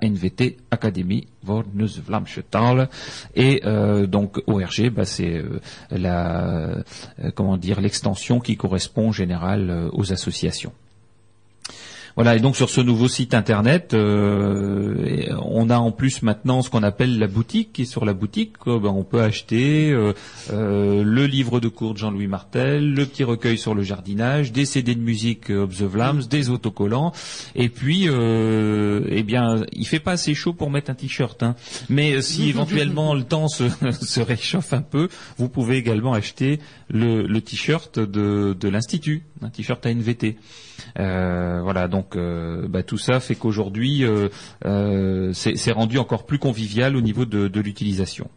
ANVT Académie voor Vlaamse et euh, donc ORG bah, c'est euh, la euh, comment dire l'extension qui correspond en général aux associations. Voilà, et donc sur ce nouveau site internet, euh, on a en plus maintenant ce qu'on appelle la boutique. Et sur la boutique, euh, ben, on peut acheter euh, euh, le livre de cours de Jean-Louis Martel, le petit recueil sur le jardinage, des CD de musique euh, of the des autocollants. Et puis, euh, eh bien, il fait pas assez chaud pour mettre un t-shirt. Hein. Mais si éventuellement le temps se, se réchauffe un peu, vous pouvez également acheter le, le t-shirt de, de l'institut, un t-shirt ANVT. Euh, voilà, donc euh, bah, tout ça fait qu'aujourd'hui, euh, c'est rendu encore plus convivial au niveau de, l'utilisation.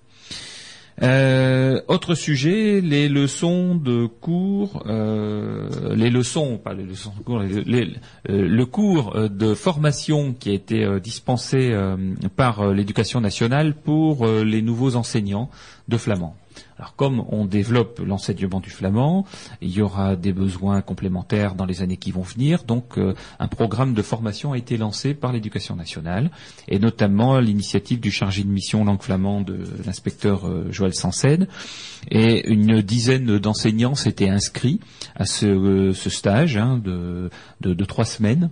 Euh, autre sujet, les leçons de cours, les leçons, pas les leçons de cours, le cours de formation qui a été dispensé par l'éducation nationale pour les nouveaux enseignants de flamand. Alors comme on développe l'enseignement du flamand, il y aura des besoins complémentaires dans les années qui vont venir. Donc euh, un programme de formation a été lancé par l'éducation nationale et notamment l'initiative du chargé de mission langue flamande, de l'inspecteur euh, Joël Sansède. Et une dizaine d'enseignants s'étaient inscrits à ce, euh, stage hein, de, trois semaines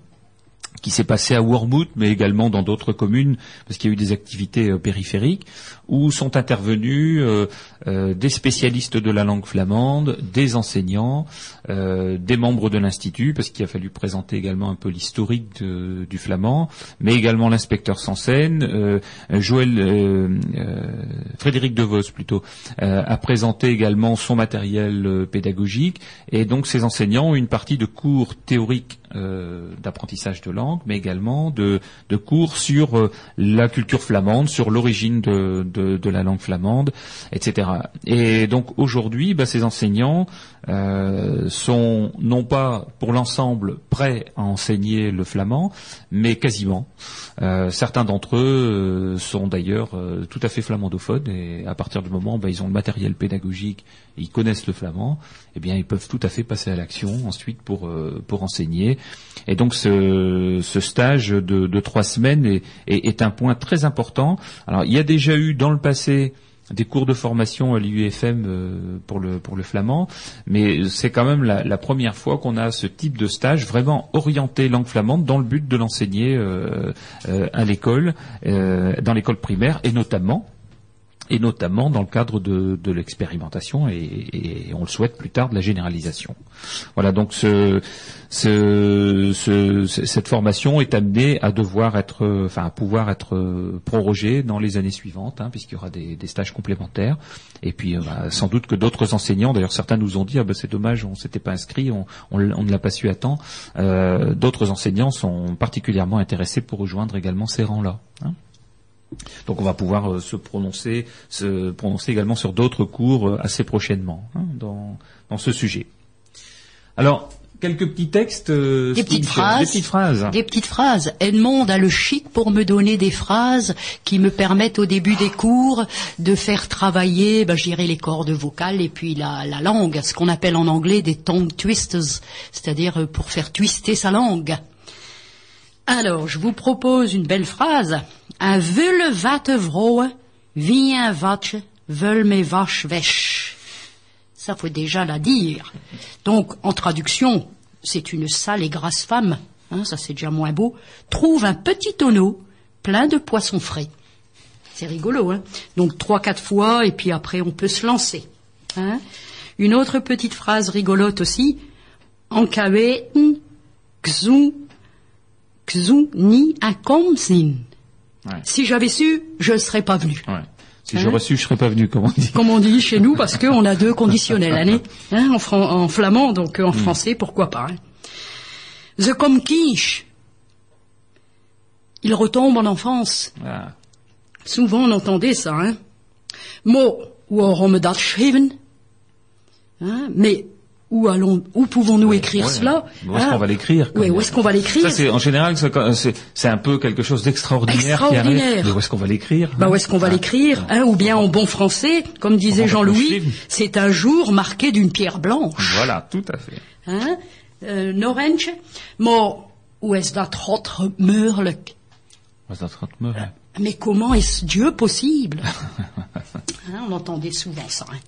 qui s'est passé à Wormwood, mais également dans d'autres communes, parce qu'il y a eu des activités euh, périphériques, où sont intervenus euh, euh, des spécialistes de la langue flamande, des enseignants, euh, des membres de l'Institut, parce qu'il a fallu présenter également un peu l'historique du flamand, mais également l'inspecteur Sansen, euh, Joël, euh, euh, Frédéric Devos plutôt, a présenté également son matériel pédagogique, et donc ces enseignants ont une partie de cours théoriques d'apprentissage de langue, mais également de, de cours sur la culture flamande, sur l'origine de, de la langue flamande, etc. Et donc aujourd'hui, bah, ces enseignants euh, sont non pas pour l'ensemble prêts à enseigner le flamand, mais quasiment. Euh, certains d'entre eux euh, sont d'ailleurs tout à fait flamandophones et à partir du moment où bah, ils ont le matériel pédagogique et ils connaissent le flamand, eh bien ils peuvent tout à fait passer à l'action ensuite pour pour enseigner. Et donc ce, ce stage de, trois semaines est, est, est un point très important. Alors il y a déjà eu dans le passé des cours de formation à l'UFM euh, pour le pour le flamand, mais c'est quand même la, la première fois qu'on a ce type de stage vraiment orienté langue flamande dans le but de l'enseigner euh, euh, à l'école, euh, dans l'école primaire et notamment et notamment dans le cadre de, de l'expérimentation et, et on le souhaite plus tard de la généralisation. Voilà donc ce, ce, ce- ce- cette formation est amenée à devoir être, enfin à pouvoir être prorogée dans les années suivantes, hein, puisqu'il y aura des, des stages complémentaires. Et puis euh, bah, sans doute que d'autres enseignants, d'ailleurs certains nous ont dit ah bah, c'est dommage, on s'était pas inscrit, on, on, on ne l'a pas su à temps. Euh, d'autres enseignants sont particulièrement intéressés pour rejoindre également ces rangs-là. hein. Donc on va pouvoir euh, se prononcer, se prononcer également sur d'autres cours euh, assez prochainement hein, dans, dans ce sujet. Alors quelques petits textes, euh, Des petites phrases. des petites phrases. Des petites phrases. Edmond a le chic pour me donner des phrases qui me permettent au début des cours de faire travailler, ben, les cordes vocales et puis la, la langue, ce qu'on appelle en anglais des tongue twisters, c'est-à-dire pour faire twister sa langue. Alors, je vous propose une belle phrase. Un vulle vatte vroe, vient vache, veulent mes vaches vêches. Ça faut déjà la dire. Donc, en traduction, c'est une sale et grasse femme, hein, ça c'est déjà moins beau, trouve un petit tonneau plein de poissons frais. C'est rigolo, hein. Donc trois, quatre fois, et puis après on peut se lancer. Hein. Une autre petite phrase rigolote aussi. Ni a. Ouais. Si j'avais su, je ne serais pas venu. Ouais. Si Hein j'aurais su, je serais pas venu, comme on dit. Comme on dit chez nous, parce qu'on a deux conditionnels, hein, hein, en, fran- en flamand, donc euh, en français, pourquoi pas. Hein. The comme quiche. Il retombe en enfance. Ah. Souvent on entendait ça. Hein. Dat hein, Mais où allons, où pouvons-nous écrire Ouais. cela Où est-ce hein qu'on va l'écrire Oui, comme- où est-ce qu'on va l'écrire Ça, c'est en général, c'est un peu quelque chose d'extraordinaire. Extraordinaire. Mais où est-ce qu'on va l'écrire Bah, où est-ce qu'on va Ah. l'écrire hein, Ou bien en bon français, comme disait Jean-Louis, c'est un jour marqué d'une pierre blanche. Voilà, tout à fait. Hein? Uh. Maar hoe is dat God mogelijk? Was dat gaat me- Mais comment est-ce Dieu possible? Hein, On entendait souvent ça. hein.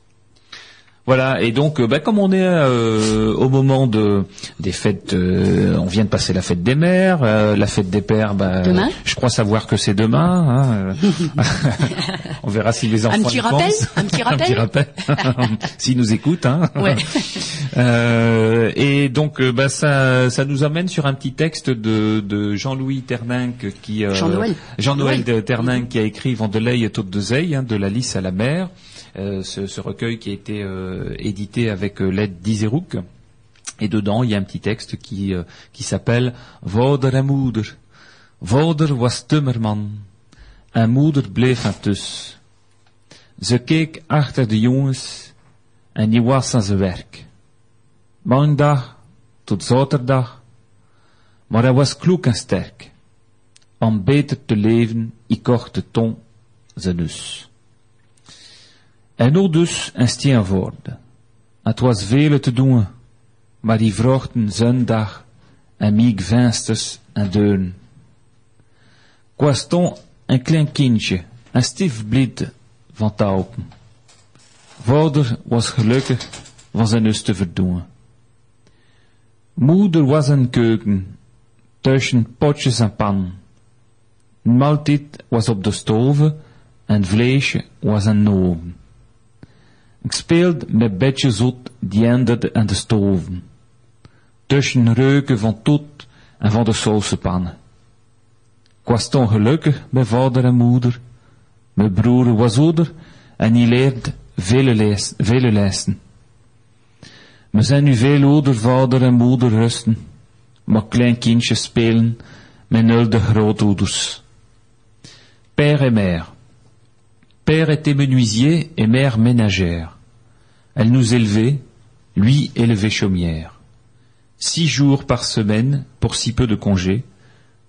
Voilà, et donc, euh, bah, comme on est euh, au moment de des fêtes, euh, on vient de passer la fête des mères, euh, la fête des pères, bah, Demain? je crois savoir que c'est demain. hein, euh. on verra si les enfants petit y rappel? pensent. Un petit rappel? rappel, s'ils nous écoutent. Hein. Ouais. Euh, et donc, bah, ça, ça nous amène sur un petit texte de, de Jean-Louis Terninck qui euh, Jean-Noël. Jean-Noël Terninck qui a écrit Vendelay et Tôte de Zeille, hein, de la Lys à la mer. Euh, ce, ce recueil qui a été euh, édité avec euh, l'aide d'Iserouk. Et dedans, il y a un petit texte qui, qui s'appelle Vader en moeder. Vader was timmerman. En moeder bleef aan thuis. Ze keek achter de jongens en die was aan zijn werk. Maandag tot zaterdag, maar hij was kloek en sterk. Om beter te leven, ik kocht de ton zijn dus. En nu dus een steen worden. Het was veel te doen, maar die vrochten zondag en miek vensters en deuren. Ik was toen een klein kindje, een stief blid van te open. Vader was gelukkig van zijn hus te verdoen. Moeder was een keuken, tussen potjes en pan. Maaltijd was op de stoven en vleesje was een oven. Ik speelde met bedje die enderde aan de stoven. Tussen reuken van tot en van de saucepannen. Ik was toen gelukkig bij vader en moeder. Mijn broer was ouder en die leerde vele, les, vele lessen. We zijn nu veel ouder, vader en moeder rusten. Maar klein kindjes spelen met nul de grootouders. Père et mère. Père était menuisier et mère ménagère. Elle nous élevait, lui élevait chaumière. Six jours par semaine pour si peu de congés,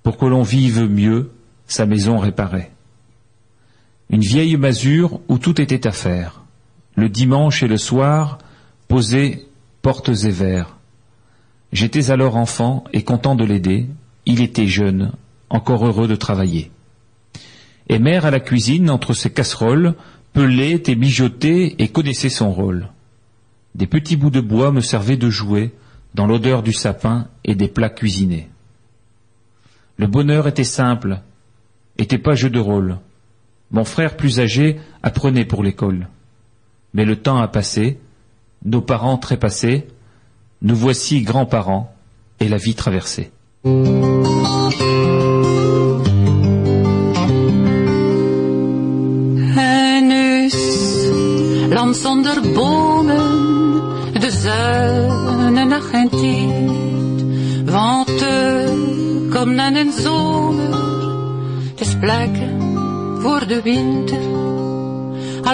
pour que l'on vive mieux, sa maison réparait. Une vieille masure où tout était à faire. Le dimanche et le soir, posés portes et verres. J'étais alors enfant et content de l'aider. Il était jeune, encore heureux de travailler. Et mère à la cuisine, entre ses casseroles, pelait et mijotait et connaissait son rôle. Des petits bouts de bois me servaient de jouets dans l'odeur du sapin et des plats cuisinés. Le bonheur était simple, était pas jeu de rôle. Mon frère plus âgé apprenait pour l'école. Mais le temps a passé, nos parents trépassés, nous voici grands-parents et la vie traversée.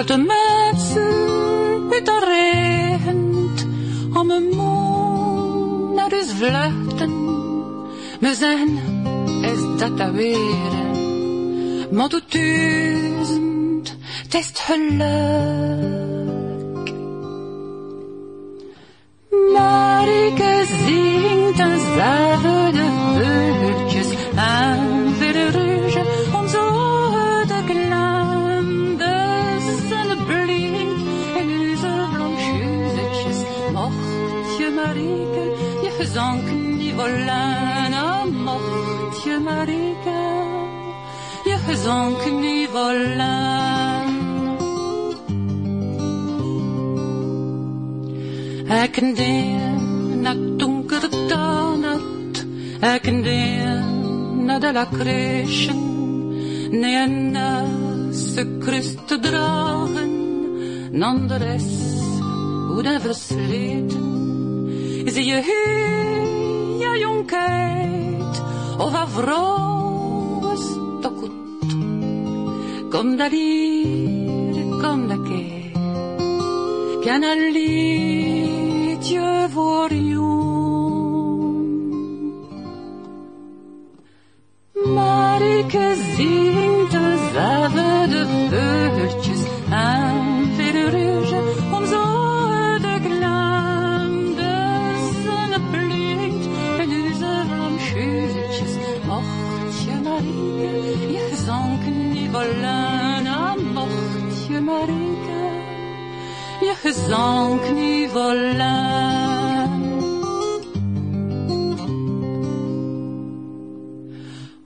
Al de mensen met de regent, om een moe naar huis vluchten. We zijn, is dat dat weer. Maar du duizend, het is. Je gezonken niet volaan. Ik ken na donker danet, ik ken na de la creation, nee na se Christus dragen, nan de rest, hoe de versleten, is je hier, ja jonkheid, of a kom dat hier, kom dat keer. Kan een liedje voor jou. Marike je gezonk niet volaan.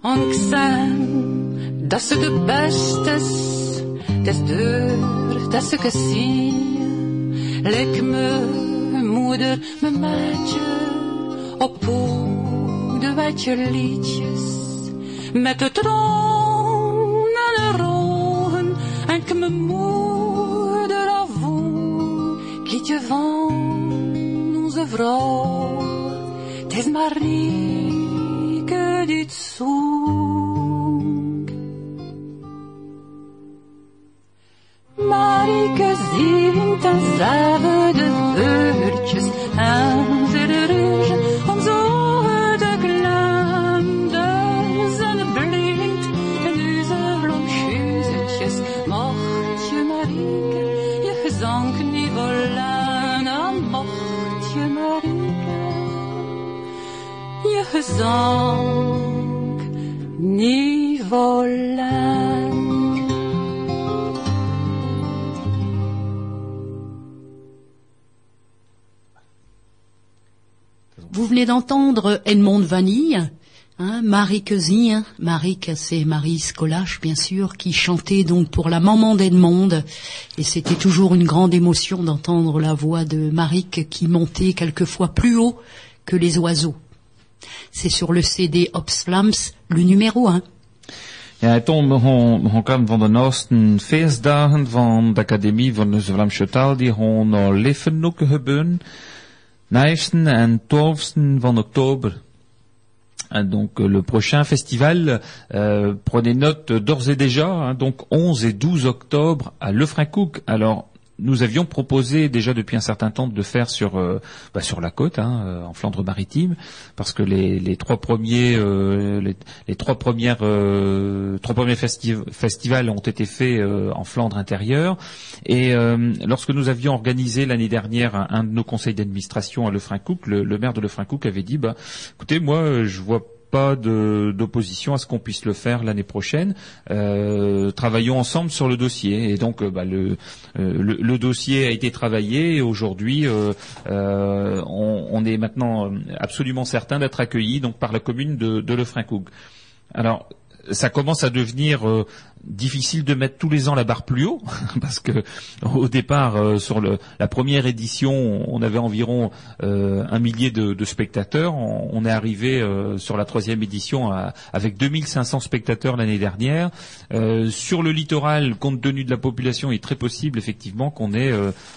En ik zei dat ze de beste is, des deur dat ze gezien. Lek me moeder, me maatje, op de wetje liedjes. Met de troon en de rogen, en ik me moeder Liedje van onze vrouw, het is Marieke die het zoekt. Marieke zingt dezelfde beurtjes aan Vous venez d'entendre Edmond Vanille, hein, Marie Quezine, Marie c'est Marie Scolache bien sûr, qui chantait donc pour la maman d'Edmond, et c'était toujours une grande émotion d'entendre la voix de Marie qui montait quelquefois plus haut que les oiseaux. C'est sur le CD Opsflams, le numéro 1. Ja, Tom, hon, hon kwam van de naasten feestdagen van de Academie van de Vlaamse taal, die hon al leven ook gebeuren. 9e en 12e van oktober. Donc euh, le prochain festival, euh, prenez note d'ores et déjà, hein, donc 11 et 12 octobre à Lefrancouc. Alors nous avions proposé déjà depuis un certain temps de faire sur euh, bah, sur la côte, hein, euh, en Flandre-Maritime, parce que les, trois premiers euh, les, trois premières trois premiers festi- festivals ont été faits en Flandre intérieure. Et lorsque nous avions organisé l'année dernière un, de nos conseils d'administration à Lefrancouc, le, le maire de Lefrancouc avait dit, bah, écoutez, moi, je vois pas d'opposition à ce qu'on puisse le faire l'année prochaine. Euh, travaillons ensemble sur le dossier. Et donc, euh, bah, le, euh, le, dossier a été travaillé et aujourd'hui, on, est maintenant absolument certain d'être accueilli donc par la commune de, de Lefrancouc. Alors, ça commence à devenir difficile de mettre tous les ans la barre plus haut parce que au départ euh, sur le, la première édition on avait environ euh, un millier de, spectateurs. On, est arrivé euh, sur la troisième édition à- avec 2500 spectateurs l'année dernière. Sur le littoral compte tenu de la population il est très possible effectivement qu'on ait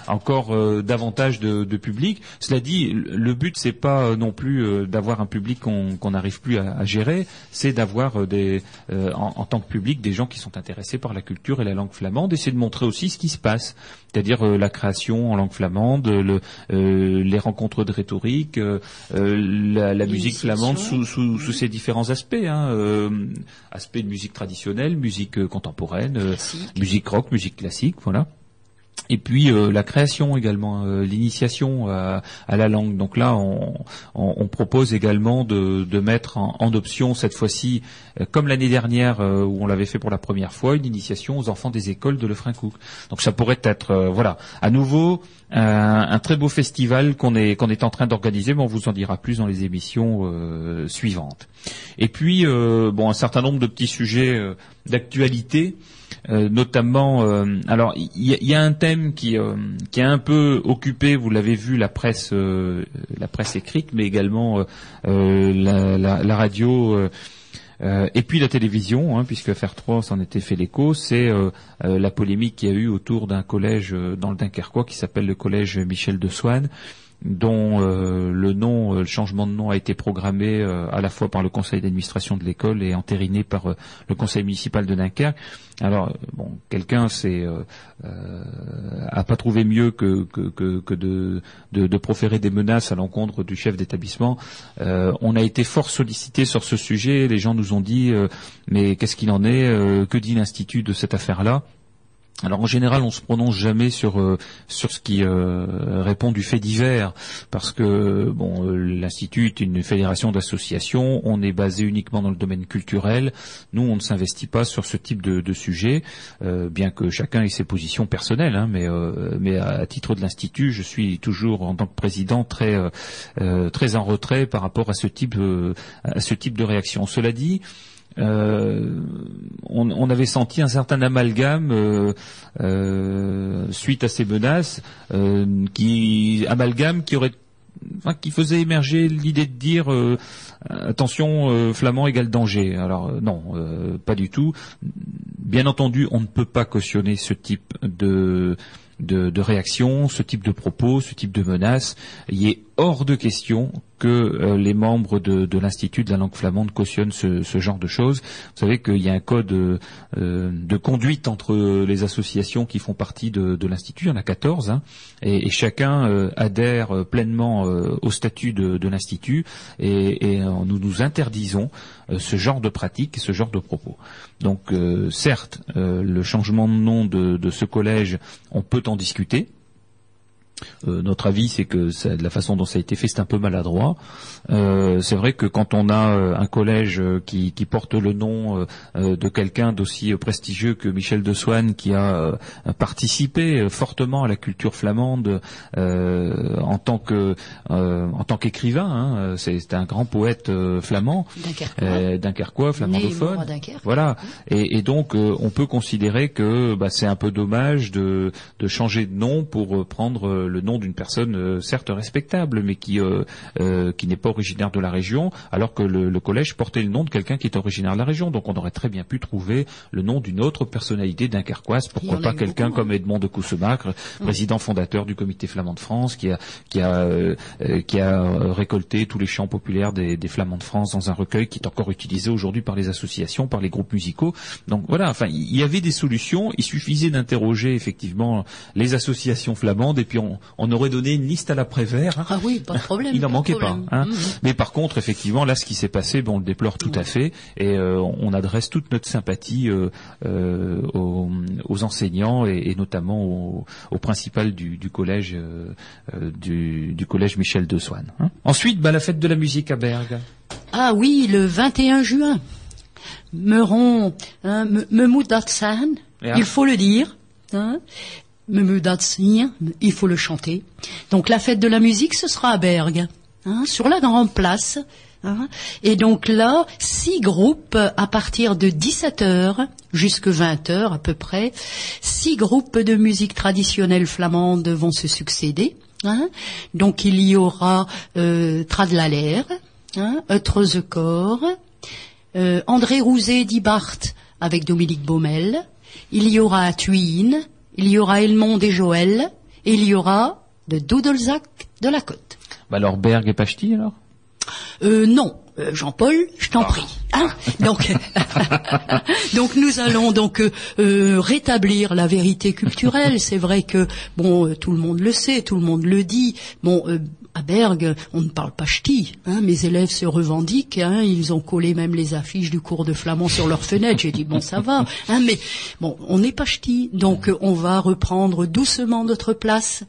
encore davantage de, de public. Cela dit le but c'est pas non plus d'avoir un public qu'on n'arrive plus à, gérer. C'est d'avoir des en, en tant que public des gens qui sont intéressés par la culture et la langue flamande et c'est de montrer aussi ce qui se passe c'est-à-dire euh, la création en langue flamande le, euh, les rencontres de rhétorique euh, la, la musique flamande sous, sous, sous ses différents aspects hein, aspects de musique traditionnelle musique contemporaine musique rock musique classique voilà et puis euh, la création également, euh, l'initiation à, la langue. Donc là, on, on- on propose également de, de mettre en, option cette fois-ci, euh, comme l'année dernière euh, où on l'avait fait pour la première fois, une initiation aux enfants des écoles de Lefrancouc. Donc ça pourrait être, euh, voilà, à nouveau un, un très beau festival qu'on est qu'on est en train d'organiser, mais on vous en dira plus dans les émissions suivantes. Et puis, bon, un certain nombre de petits sujets d'actualité. Euh, notamment, euh, alors il y, a- un thème qui, euh, qui a un peu occupé, vous l'avez vu, la presse, euh, la presse écrite, mais également euh, la, la- radio. euh, et puis la télévision, hein, puisque Faire 3 s'en était fait l'écho, c'est euh, la polémique qu'il y a eu autour d'un collège dans le Dunkerquois qui s'appelle le collège Michel de Swann, dont euh, le nom, euh, le changement de nom a été programmé euh, à la fois par le conseil d'administration de l'école et entériné par le conseil municipal de Dunkerque. Alors, bon, quelqu'un c'est a pas trouvé mieux que, que, que, de, de, de proférer des menaces à l'encontre du chef d'établissement. On a été fort sollicité sur ce sujet. Les gens nous ont dit, mais qu'est-ce qu'il en est? Que dit l'institut de cette affaire-là? Alors en général, on se prononce jamais sur euh, sur ce qui euh, répond du fait divers, parce que bon, euh, l'institut est une fédération d'associations, on est basé uniquement dans le domaine culturel. Nous, on ne s'investit pas sur ce type de, de sujet, euh, bien que chacun ait ses positions personnelles. hein, mais euh, mais à, titre de l'institut, je suis toujours en tant que président très euh, très en retrait par rapport à ce type à ce type de réaction. Cela dit. Euh, on, avait senti un certain amalgame euh, euh, suite à ces menaces, qui amalgame qui aurait, qui faisait émerger l'idée de dire attention euh, flamand égale danger. Alors non, pas du tout. Bien entendu, on ne peut pas cautionner ce type de de, réaction, ce type de propos, ce type de est hors de question que euh, les membres de, l'Institut de la langue flamande cautionnent ce, genre de choses. Vous savez qu'il y a un code euh, de conduite entre les associations qui font partie de, l'Institut, il y en a 14, hein, et, chacun euh, adhère pleinement au statut de, l'Institut, et, nous nous interdisons ce genre de pratique, ce genre de propos. Donc certes, le changement de nom de ce collège, on peut en discuter. Euh, notre avis, c'est que ça- de la façon dont ça a été fait, c'est un peu maladroit. Euh, c'est vrai que quand on a euh, un collège qui, qui porte le nom de quelqu'un d'aussi prestigieux que Michel de Swann, qui a participé fortement à la culture flamande en tant que en tant qu'écrivain, hein, c'est un grand poète flamand, Dunkerquois. flamandophone. Dunkerque. Voilà. Et, et donc, on peut considérer que bah, c'est un peu dommage de, de changer de nom pour prendre le nom d'une personne euh, certes respectable, mais qui euh, euh, qui n'est pas originaire de la région, alors que le, le collège portait le nom de quelqu'un qui est originaire de la région. Donc, on aurait très bien pu trouver le nom d'une autre personnalité y Pourquoi pas quelqu'un beaucoup, hein. comme Edmond de Coussemacle, président fondateur du Comité flamand de France, qui a qui a euh, qui a récolté tous les chants populaires des, des flamands de France dans un recueil qui est encore utilisé aujourd'hui par les associations, par les groupes musicaux. Donc voilà, enfin il y avait des solutions. Il suffisait d'interroger effectivement les associations flamandes et puis on, on aurait donné une liste à l'après-vert. hein. Ah oui, pas de problème. Il n'en manquait pas. hein. Mhm. Mais par contre, effectivement, là, ce qui s'est passé, on le déplore tout à fait, et euh, on adresse toute notre sympathie euh, euh, aux, aux enseignants et, et notamment au, au principal du, du collège du, du collège Michel de Swann. hein. Ensuite, ben, la fête de la musique à Bergue. Ah oui, le 21 juin. Meuron, hein, me- Memoedatsan, Ja. il faut le dire. Hein, il faut le chanter. Donc la fête de la musique, ce sera à Bergue, hein, sur la grande place Hein Et donc là, six groupes à partir de 17 heures jusque 20 heures à peu près, six groupes de musique traditionnelle flamande vont se succéder. hein. Donc il y aura euh, hein, Eutrezekor, euh, André Rouzet d'Ibart avec Dominique Baumel, il y aura Thuin, il y aura Elmond et Joël, et il y aura de Doudelzac de la Côte. Bah alors Berg et Pachti alors? Euh, non, euh, Jean-Paul, je t'en prie. Hein? Donc, donc nous allons donc euh, euh, rétablir la vérité culturelle. C'est vrai que bon, euh, tout le monde le sait, tout le monde le dit. Bon. Euh, à Bergue, on ne parle pas ch'ti. Hein, mes élèves se revendiquent. Hein, ils ont collé même les affiches du cours de flamand sur leurs fenêtres. J'ai dit bon, ça va. Hein, mais bon, on n'est pas ch'ti. Donc euh, on va reprendre doucement notre place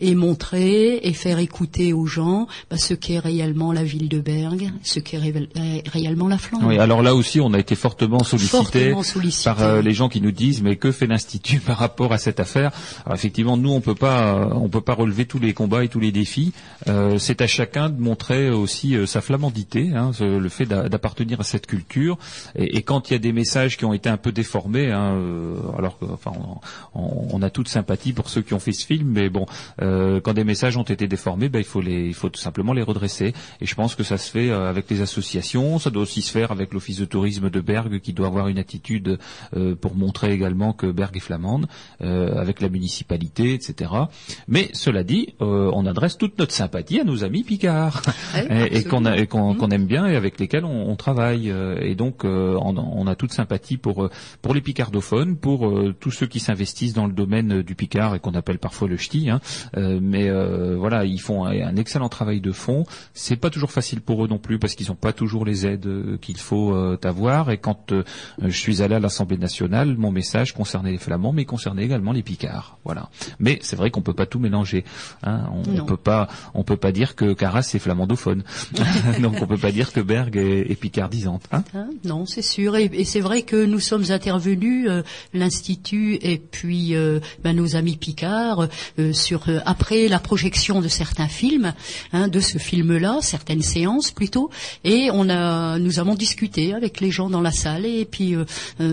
et montrer et faire écouter aux gens bah, ce qu'est réellement la ville de Bergue, ce qu'est ré- réellement la Flandre. Oui, alors là aussi, on a été fortement sollicité, Fortement sollicité. par euh, les gens qui nous disent mais que fait l'institut par rapport à cette affaire? Alors effectivement, nous on peut pas, euh, on peut pas relever tous les combats et tous les défis. Euh, c'est à chacun de montrer aussi euh, sa flamandité, hein, le fait d'a- d'appartenir à cette culture. Et, quand il y a des messages qui ont été un peu déformés, hein, euh, alors enfin, on, a toute sympathie pour ceux qui ont fait ce film, mais bon, euh, quand des messages ont été déformés, ben, il faut les, il faut tout simplement les redresser. Et je pense que ça se fait avec les associations, ça doit aussi se faire avec l'office de tourisme de Bergue qui doit avoir une attitude pour montrer également que Bergue est flamande, avec la municipalité, etc. Mais cela dit, on adresse toute notre sympathie à nos amis Picards Oui, et, et qu'on aime bien et avec lesquels on, on travaille. euh, Et donc, euh, on, on a toute sympathie pour euh, pour les picardophones, pour tous ceux qui s'investissent dans le domaine du picard et qu'on appelle parfois le ch'ti. Hein. Mais voilà, ils font un, un excellent travail de fond. C'est pas toujours facile pour eux non plus parce qu'ils n'ont pas toujours les aides qu'il faut avoir. Et quand je suis allé à l'Assemblée nationale, mon message concernait les Flamands, mais concernait également les Picards. Voilà. Mais c'est vrai qu'on peut pas tout mélanger. Hein. On, Non. peut pas, on peut pas dire que Carras c'est flamandophone. Donc on peut pas dire que Berg est, est picardisante. Hein. Hein, non, c'est sûr. Et, c'est vrai que nous sommes intervenus, euh, l'institut et puis euh, ben, nos amis Picard, euh, sur après la projection de certains films, hein, de ce film-là, certaines séances plutôt, et on a, nous avons discuté avec les gens dans la salle et puis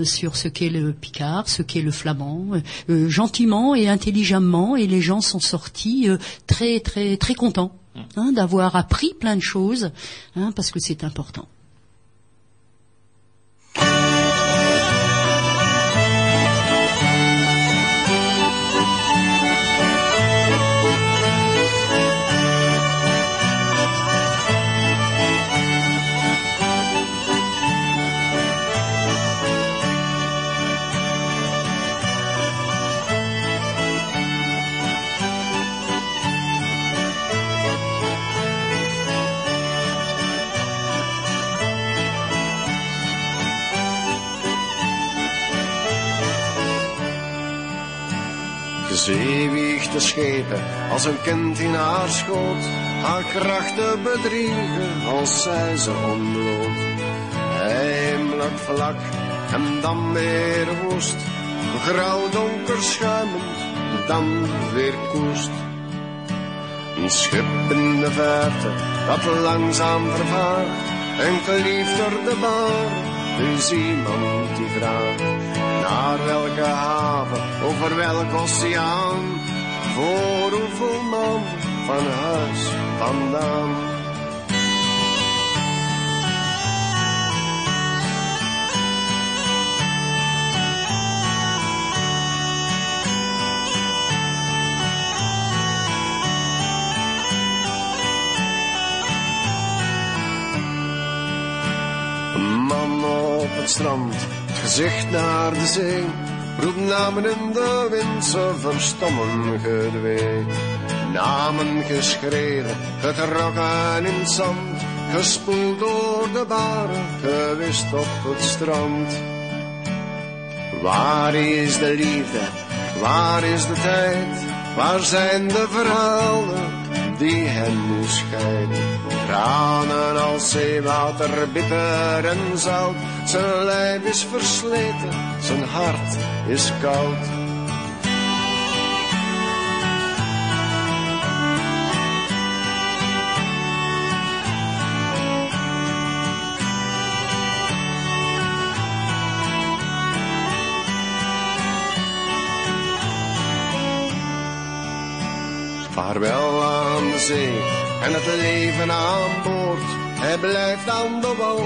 sur ce qu'est le Picard, ce qu'est le flamand, gentiment et intelligemment, et les gens sont sortis euh, très très très contents. hein, d'avoir appris plein de choses, hein, parce que c'est important. Als een kind in haar schoot, haar krachten bedriegen als zij ze ontbloot. Heimelijk vlak en dan weer woest, grauw donker schuimend, dan weer koest. Een schip in de verte dat langzaam vervaart en klieft door de bar, dus iemand die vraagt naar welke haven, over welk oceaan, voor hoeveel man van huis vandaan. Een man op het strand, het gezicht naar de zee. Roept namen in de wind, ze verstommen gedwee. Namen geschreven, getrokken in het zand. Gespoeld door de baren, gewist op het strand. Waar is de liefde? Waar is de tijd? Waar zijn de verhalen die hen nu scheiden? Tranen als zeewater, bitter en zout. Zijn lijf is versleten, zijn hart is koud. Vaarwel aan de zee en het leven aan boord. Hij blijft aan de wal,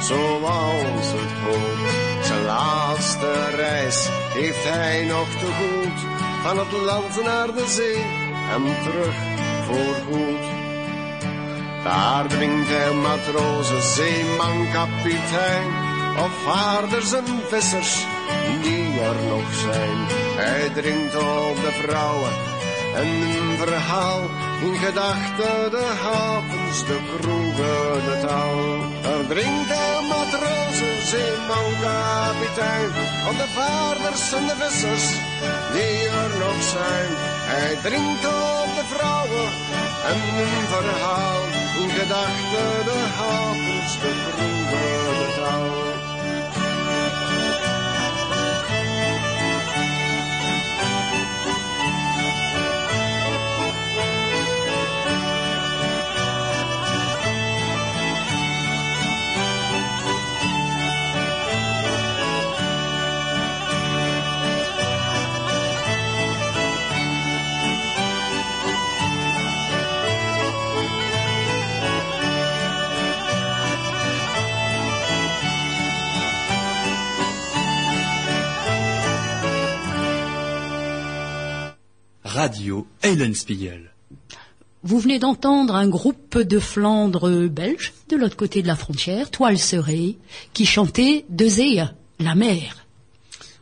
zoals het hoort. Laatste reis heeft hij nog te goed. Van het land naar de zee en terug voor goed. Daar drinkt hij matrozen, zeeman, kapitein. Of vaarders en vissers die er nog zijn. Hij drinkt op de vrouwen en een verhaal. In gedachten de havens, de kroegen, de taal. Er drinkt hij matrozen, zeeman, kapitein. Op de vaarders en de vissers die er nog zijn. Hij drinkt op de vrouwen en een verhaal. In gedachten de havens, de kroegen, de taal. Radio Eulenspiegel. Vous venez d'entendre un groupe de Flandre belge, de l'autre côté de la frontière, Toile Serrée, qui chantait De Zee, la mer.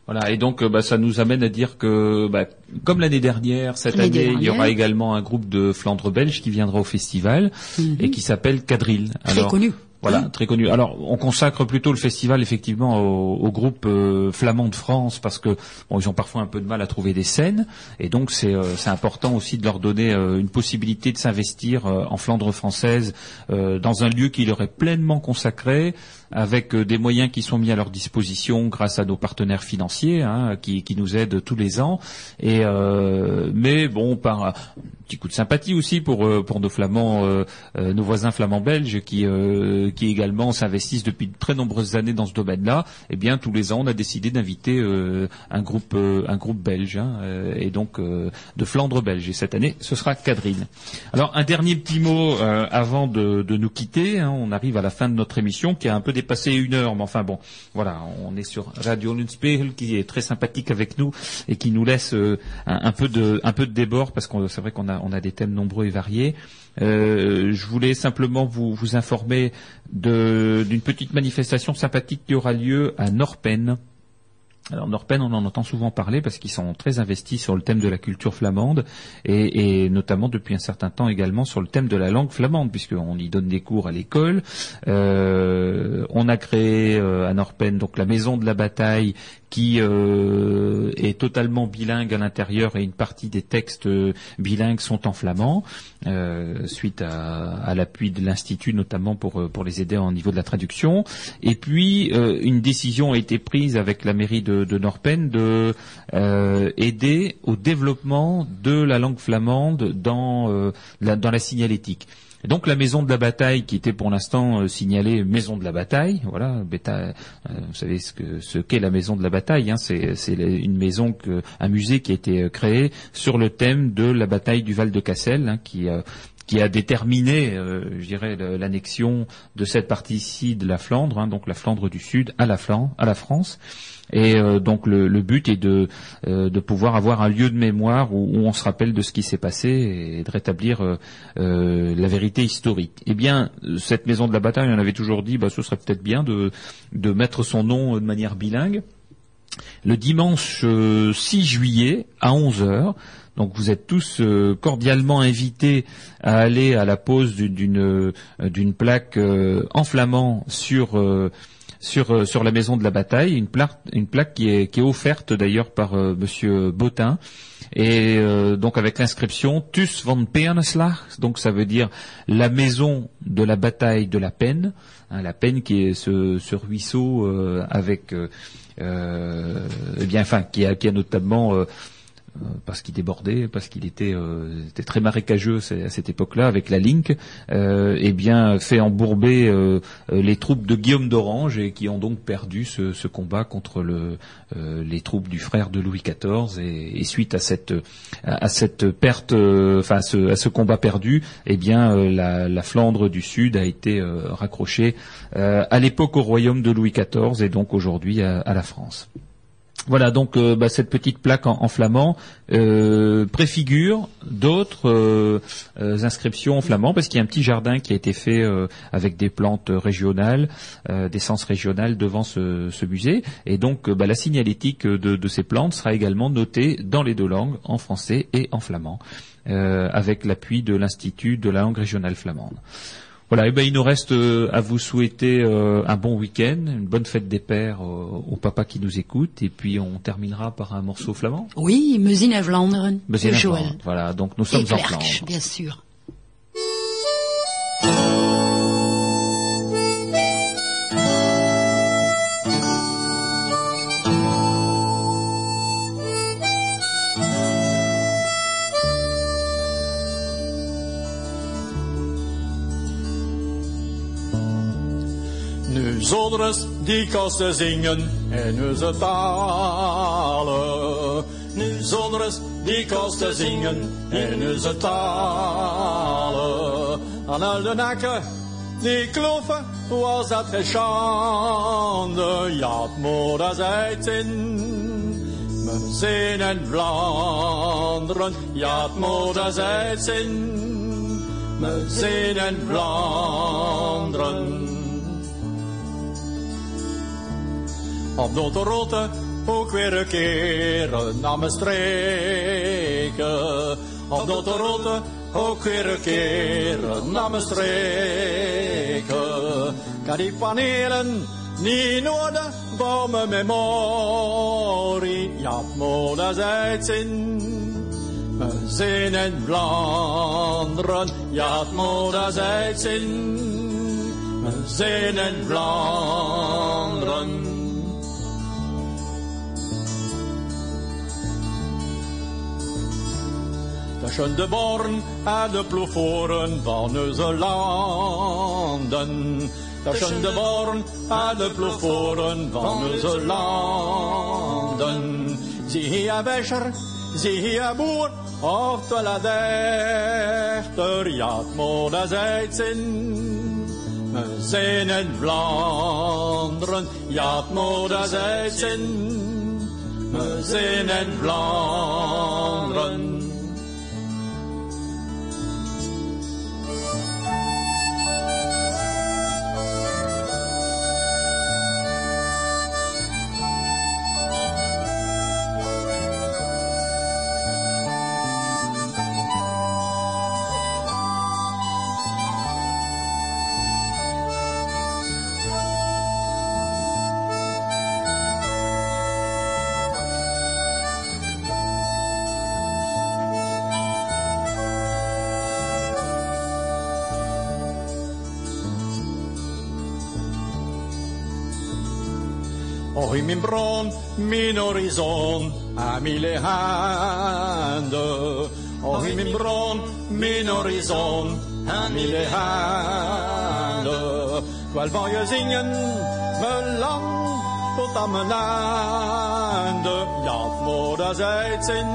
Voilà, et donc euh, bah, ça nous amène à dire que, bah, comme l'année dernière, cette année, il y aura également un groupe de Flandre belge qui viendra au festival Mhm. et qui s'appelle Quadrille. Très connu. Voilà, Oui. très connu. Alors, on consacre plutôt le festival effectivement au, au groupe euh, flamand de France parce que bon, ils ont parfois un peu de mal à trouver des scènes et donc c'est euh, c'est important aussi de leur donner euh, une possibilité de s'investir euh, en Flandre française euh, dans un lieu qui leur est pleinement consacré avec euh, des moyens qui sont mis à leur disposition grâce à nos partenaires financiers hein, qui, nous aident tous les ans. Euh, mais bon, par un petit coup de sympathie aussi pour euh, nos flamands, nos voisins flamands belges qui également s'investissent depuis de très nombreuses années dans ce domaine-là. Eh bien, tous les ans, on a décidé d'inviter un groupe belge hein, et donc de Flandre belge. Et cette année, ce sera Cadrine. Alors, un dernier petit mot avant de, de nous quitter. hein. on arrive à la fin de notre émission qui a un peu dépassé une heure, mais enfin bon, voilà, on est sur Radio Lunspiegel qui est très sympathique avec nous et qui nous laisse euh, un, peu de débord parce que c'est vrai qu'on a des thèmes nombreux et variés. Euh, je voulais simplement vous, vous informer d'une petite manifestation sympathique qui aura lieu à Norpen. Alors Norpen, on en entend souvent parler parce qu'ils sont très investis sur le thème de la culture flamande et, notamment depuis un certain temps également sur le thème de la langue flamande puisqu'on y donne des cours à l'école. Euh, on a créé euh, à Norpen donc la maison de la bataille qui euh, est totalement bilingue à l'intérieur et une partie des textes euh, bilingues sont en flamand euh, suite à, l'appui de l'institut notamment pour euh, pour les aider au niveau de la traduction. Et puis euh, une décision a été prise avec la mairie de, de Norpen de aider au développement de la langue flamande dans dans la signalétique. Donc la maison de la bataille, qui était pour l'instant euh, signalée maison de la bataille, voilà, euh, vous savez ce que ce qu'est la maison de la bataille, hein, c'est une maison un musée qui a été euh, créé sur le thème de la bataille du Val de Cassel, hein, qui a déterminé, je dirais, l'annexion de cette partie-ci de la Flandre, hein, donc la Flandre du Sud à la France. Et euh, donc le, le but est de, euh, de pouvoir avoir un lieu de mémoire où, où on se rappelle de ce qui s'est passé et de rétablir euh, euh, la vérité historique. Eh bien, cette maison de la bataille, on avait toujours dit, bah, ce serait peut-être bien de, de mettre son nom de manière bilingue. Le dimanche euh, 6 juillet à 11 heures. Donc vous êtes tous euh, cordialement invités à aller à la pose d'une- euh, plaque euh, en flamand sur euh, sur euh, sur la maison de la bataille, une plaque une plaque qui est qui est offerte d'ailleurs par euh, Monsieur Botin et euh, donc avec l'inscription Tus van Peerneslag, donc ça veut dire la maison de la bataille de la peine, hein, la peine qui est ce, ce ruisseau euh, avec euh, eh bien enfin qui a qui a notamment parce qu'il débordait, parce qu'il était, euh, très marécageux à cette époque-là avec la Link, euh, eh bien fait embourber euh, euh, les troupes de Guillaume d'Orange et qui ont donc perdu ce, combat contre le, euh, les troupes du frère de Louis XIV et, suite à cette perte, euh, enfin à ce, à ce combat perdu, eh bien euh, la, la Flandre du Sud a été euh, raccrochée euh, à l'époque au royaume de Louis XIV et donc aujourd'hui à la France. Voilà donc euh, bah, cette petite plaque en, flamand euh, préfigure d'autres euh, inscriptions en flamand parce qu'il y a un petit jardin qui a été fait avec des plantes régionales, d'essence régionale devant ce, musée et donc bah, la signalétique de, de ces plantes sera également notée dans les deux langues, en français et en flamand, avec l'appui de l'Institut de la langue régionale flamande. Voilà, et ben il nous reste euh, à vous souhaiter euh, un bon week-end, une bonne fête des pères euh, aux papas qui nous écoutent, et puis on terminera par un morceau flamand. Oui, Musin à Vlaanderen, Mais c'est de la Joël. Flandre. Voilà, donc nous Et sommes en Flandre. bien sûr. Nu zonders die kosten zingen in onze talen. Nu zonders die kosten zingen in onze talen. Aan al de nakken die kloffen was dat geen schande. Ja, het moeder in. We zijn in Vlaanderen, ja, het moeder in. We zijn in Vlaanderen. Op rotte ook weer een keer naar mijn streken. Op rotte ook weer een keer naar mijn streken. Kan die panelen niet voor mijn memorie. Ja, moeder zei het zin. We zijn in Vlaanderen, ja, het moeder zei het zin. We in. Tussen de born en de ploeforen van onze landen. Tussen de born en de ploeforen van onze landen. Zie hier Wescher, zie hier boer, of la dichter, ja het het zin. We zijn in Vlaanderen, ja het het zin. We zijn in Vlaanderen. Oh, in mijn bron, mijn horizon, aan mille handen. Oh, in mijn bron, mijn horizon, aan mille handen. Wel van je zingen, mijn land tot aan mijn einde. Ja, het moeder zei het zin.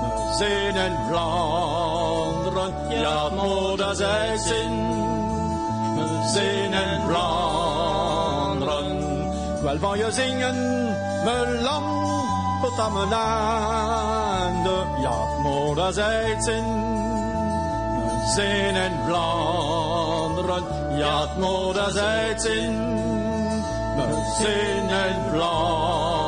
We zijn in Vlaanderen, ja, het moeder zei het zin. We zijn in Vlaanderen. Wel van je zingen, mijn land tot aan mijn einde. Ja, moeder zei het zin. We zijn in Vlaanderen. Ja, moeder zei het zin. We zijn in Vlaanderen.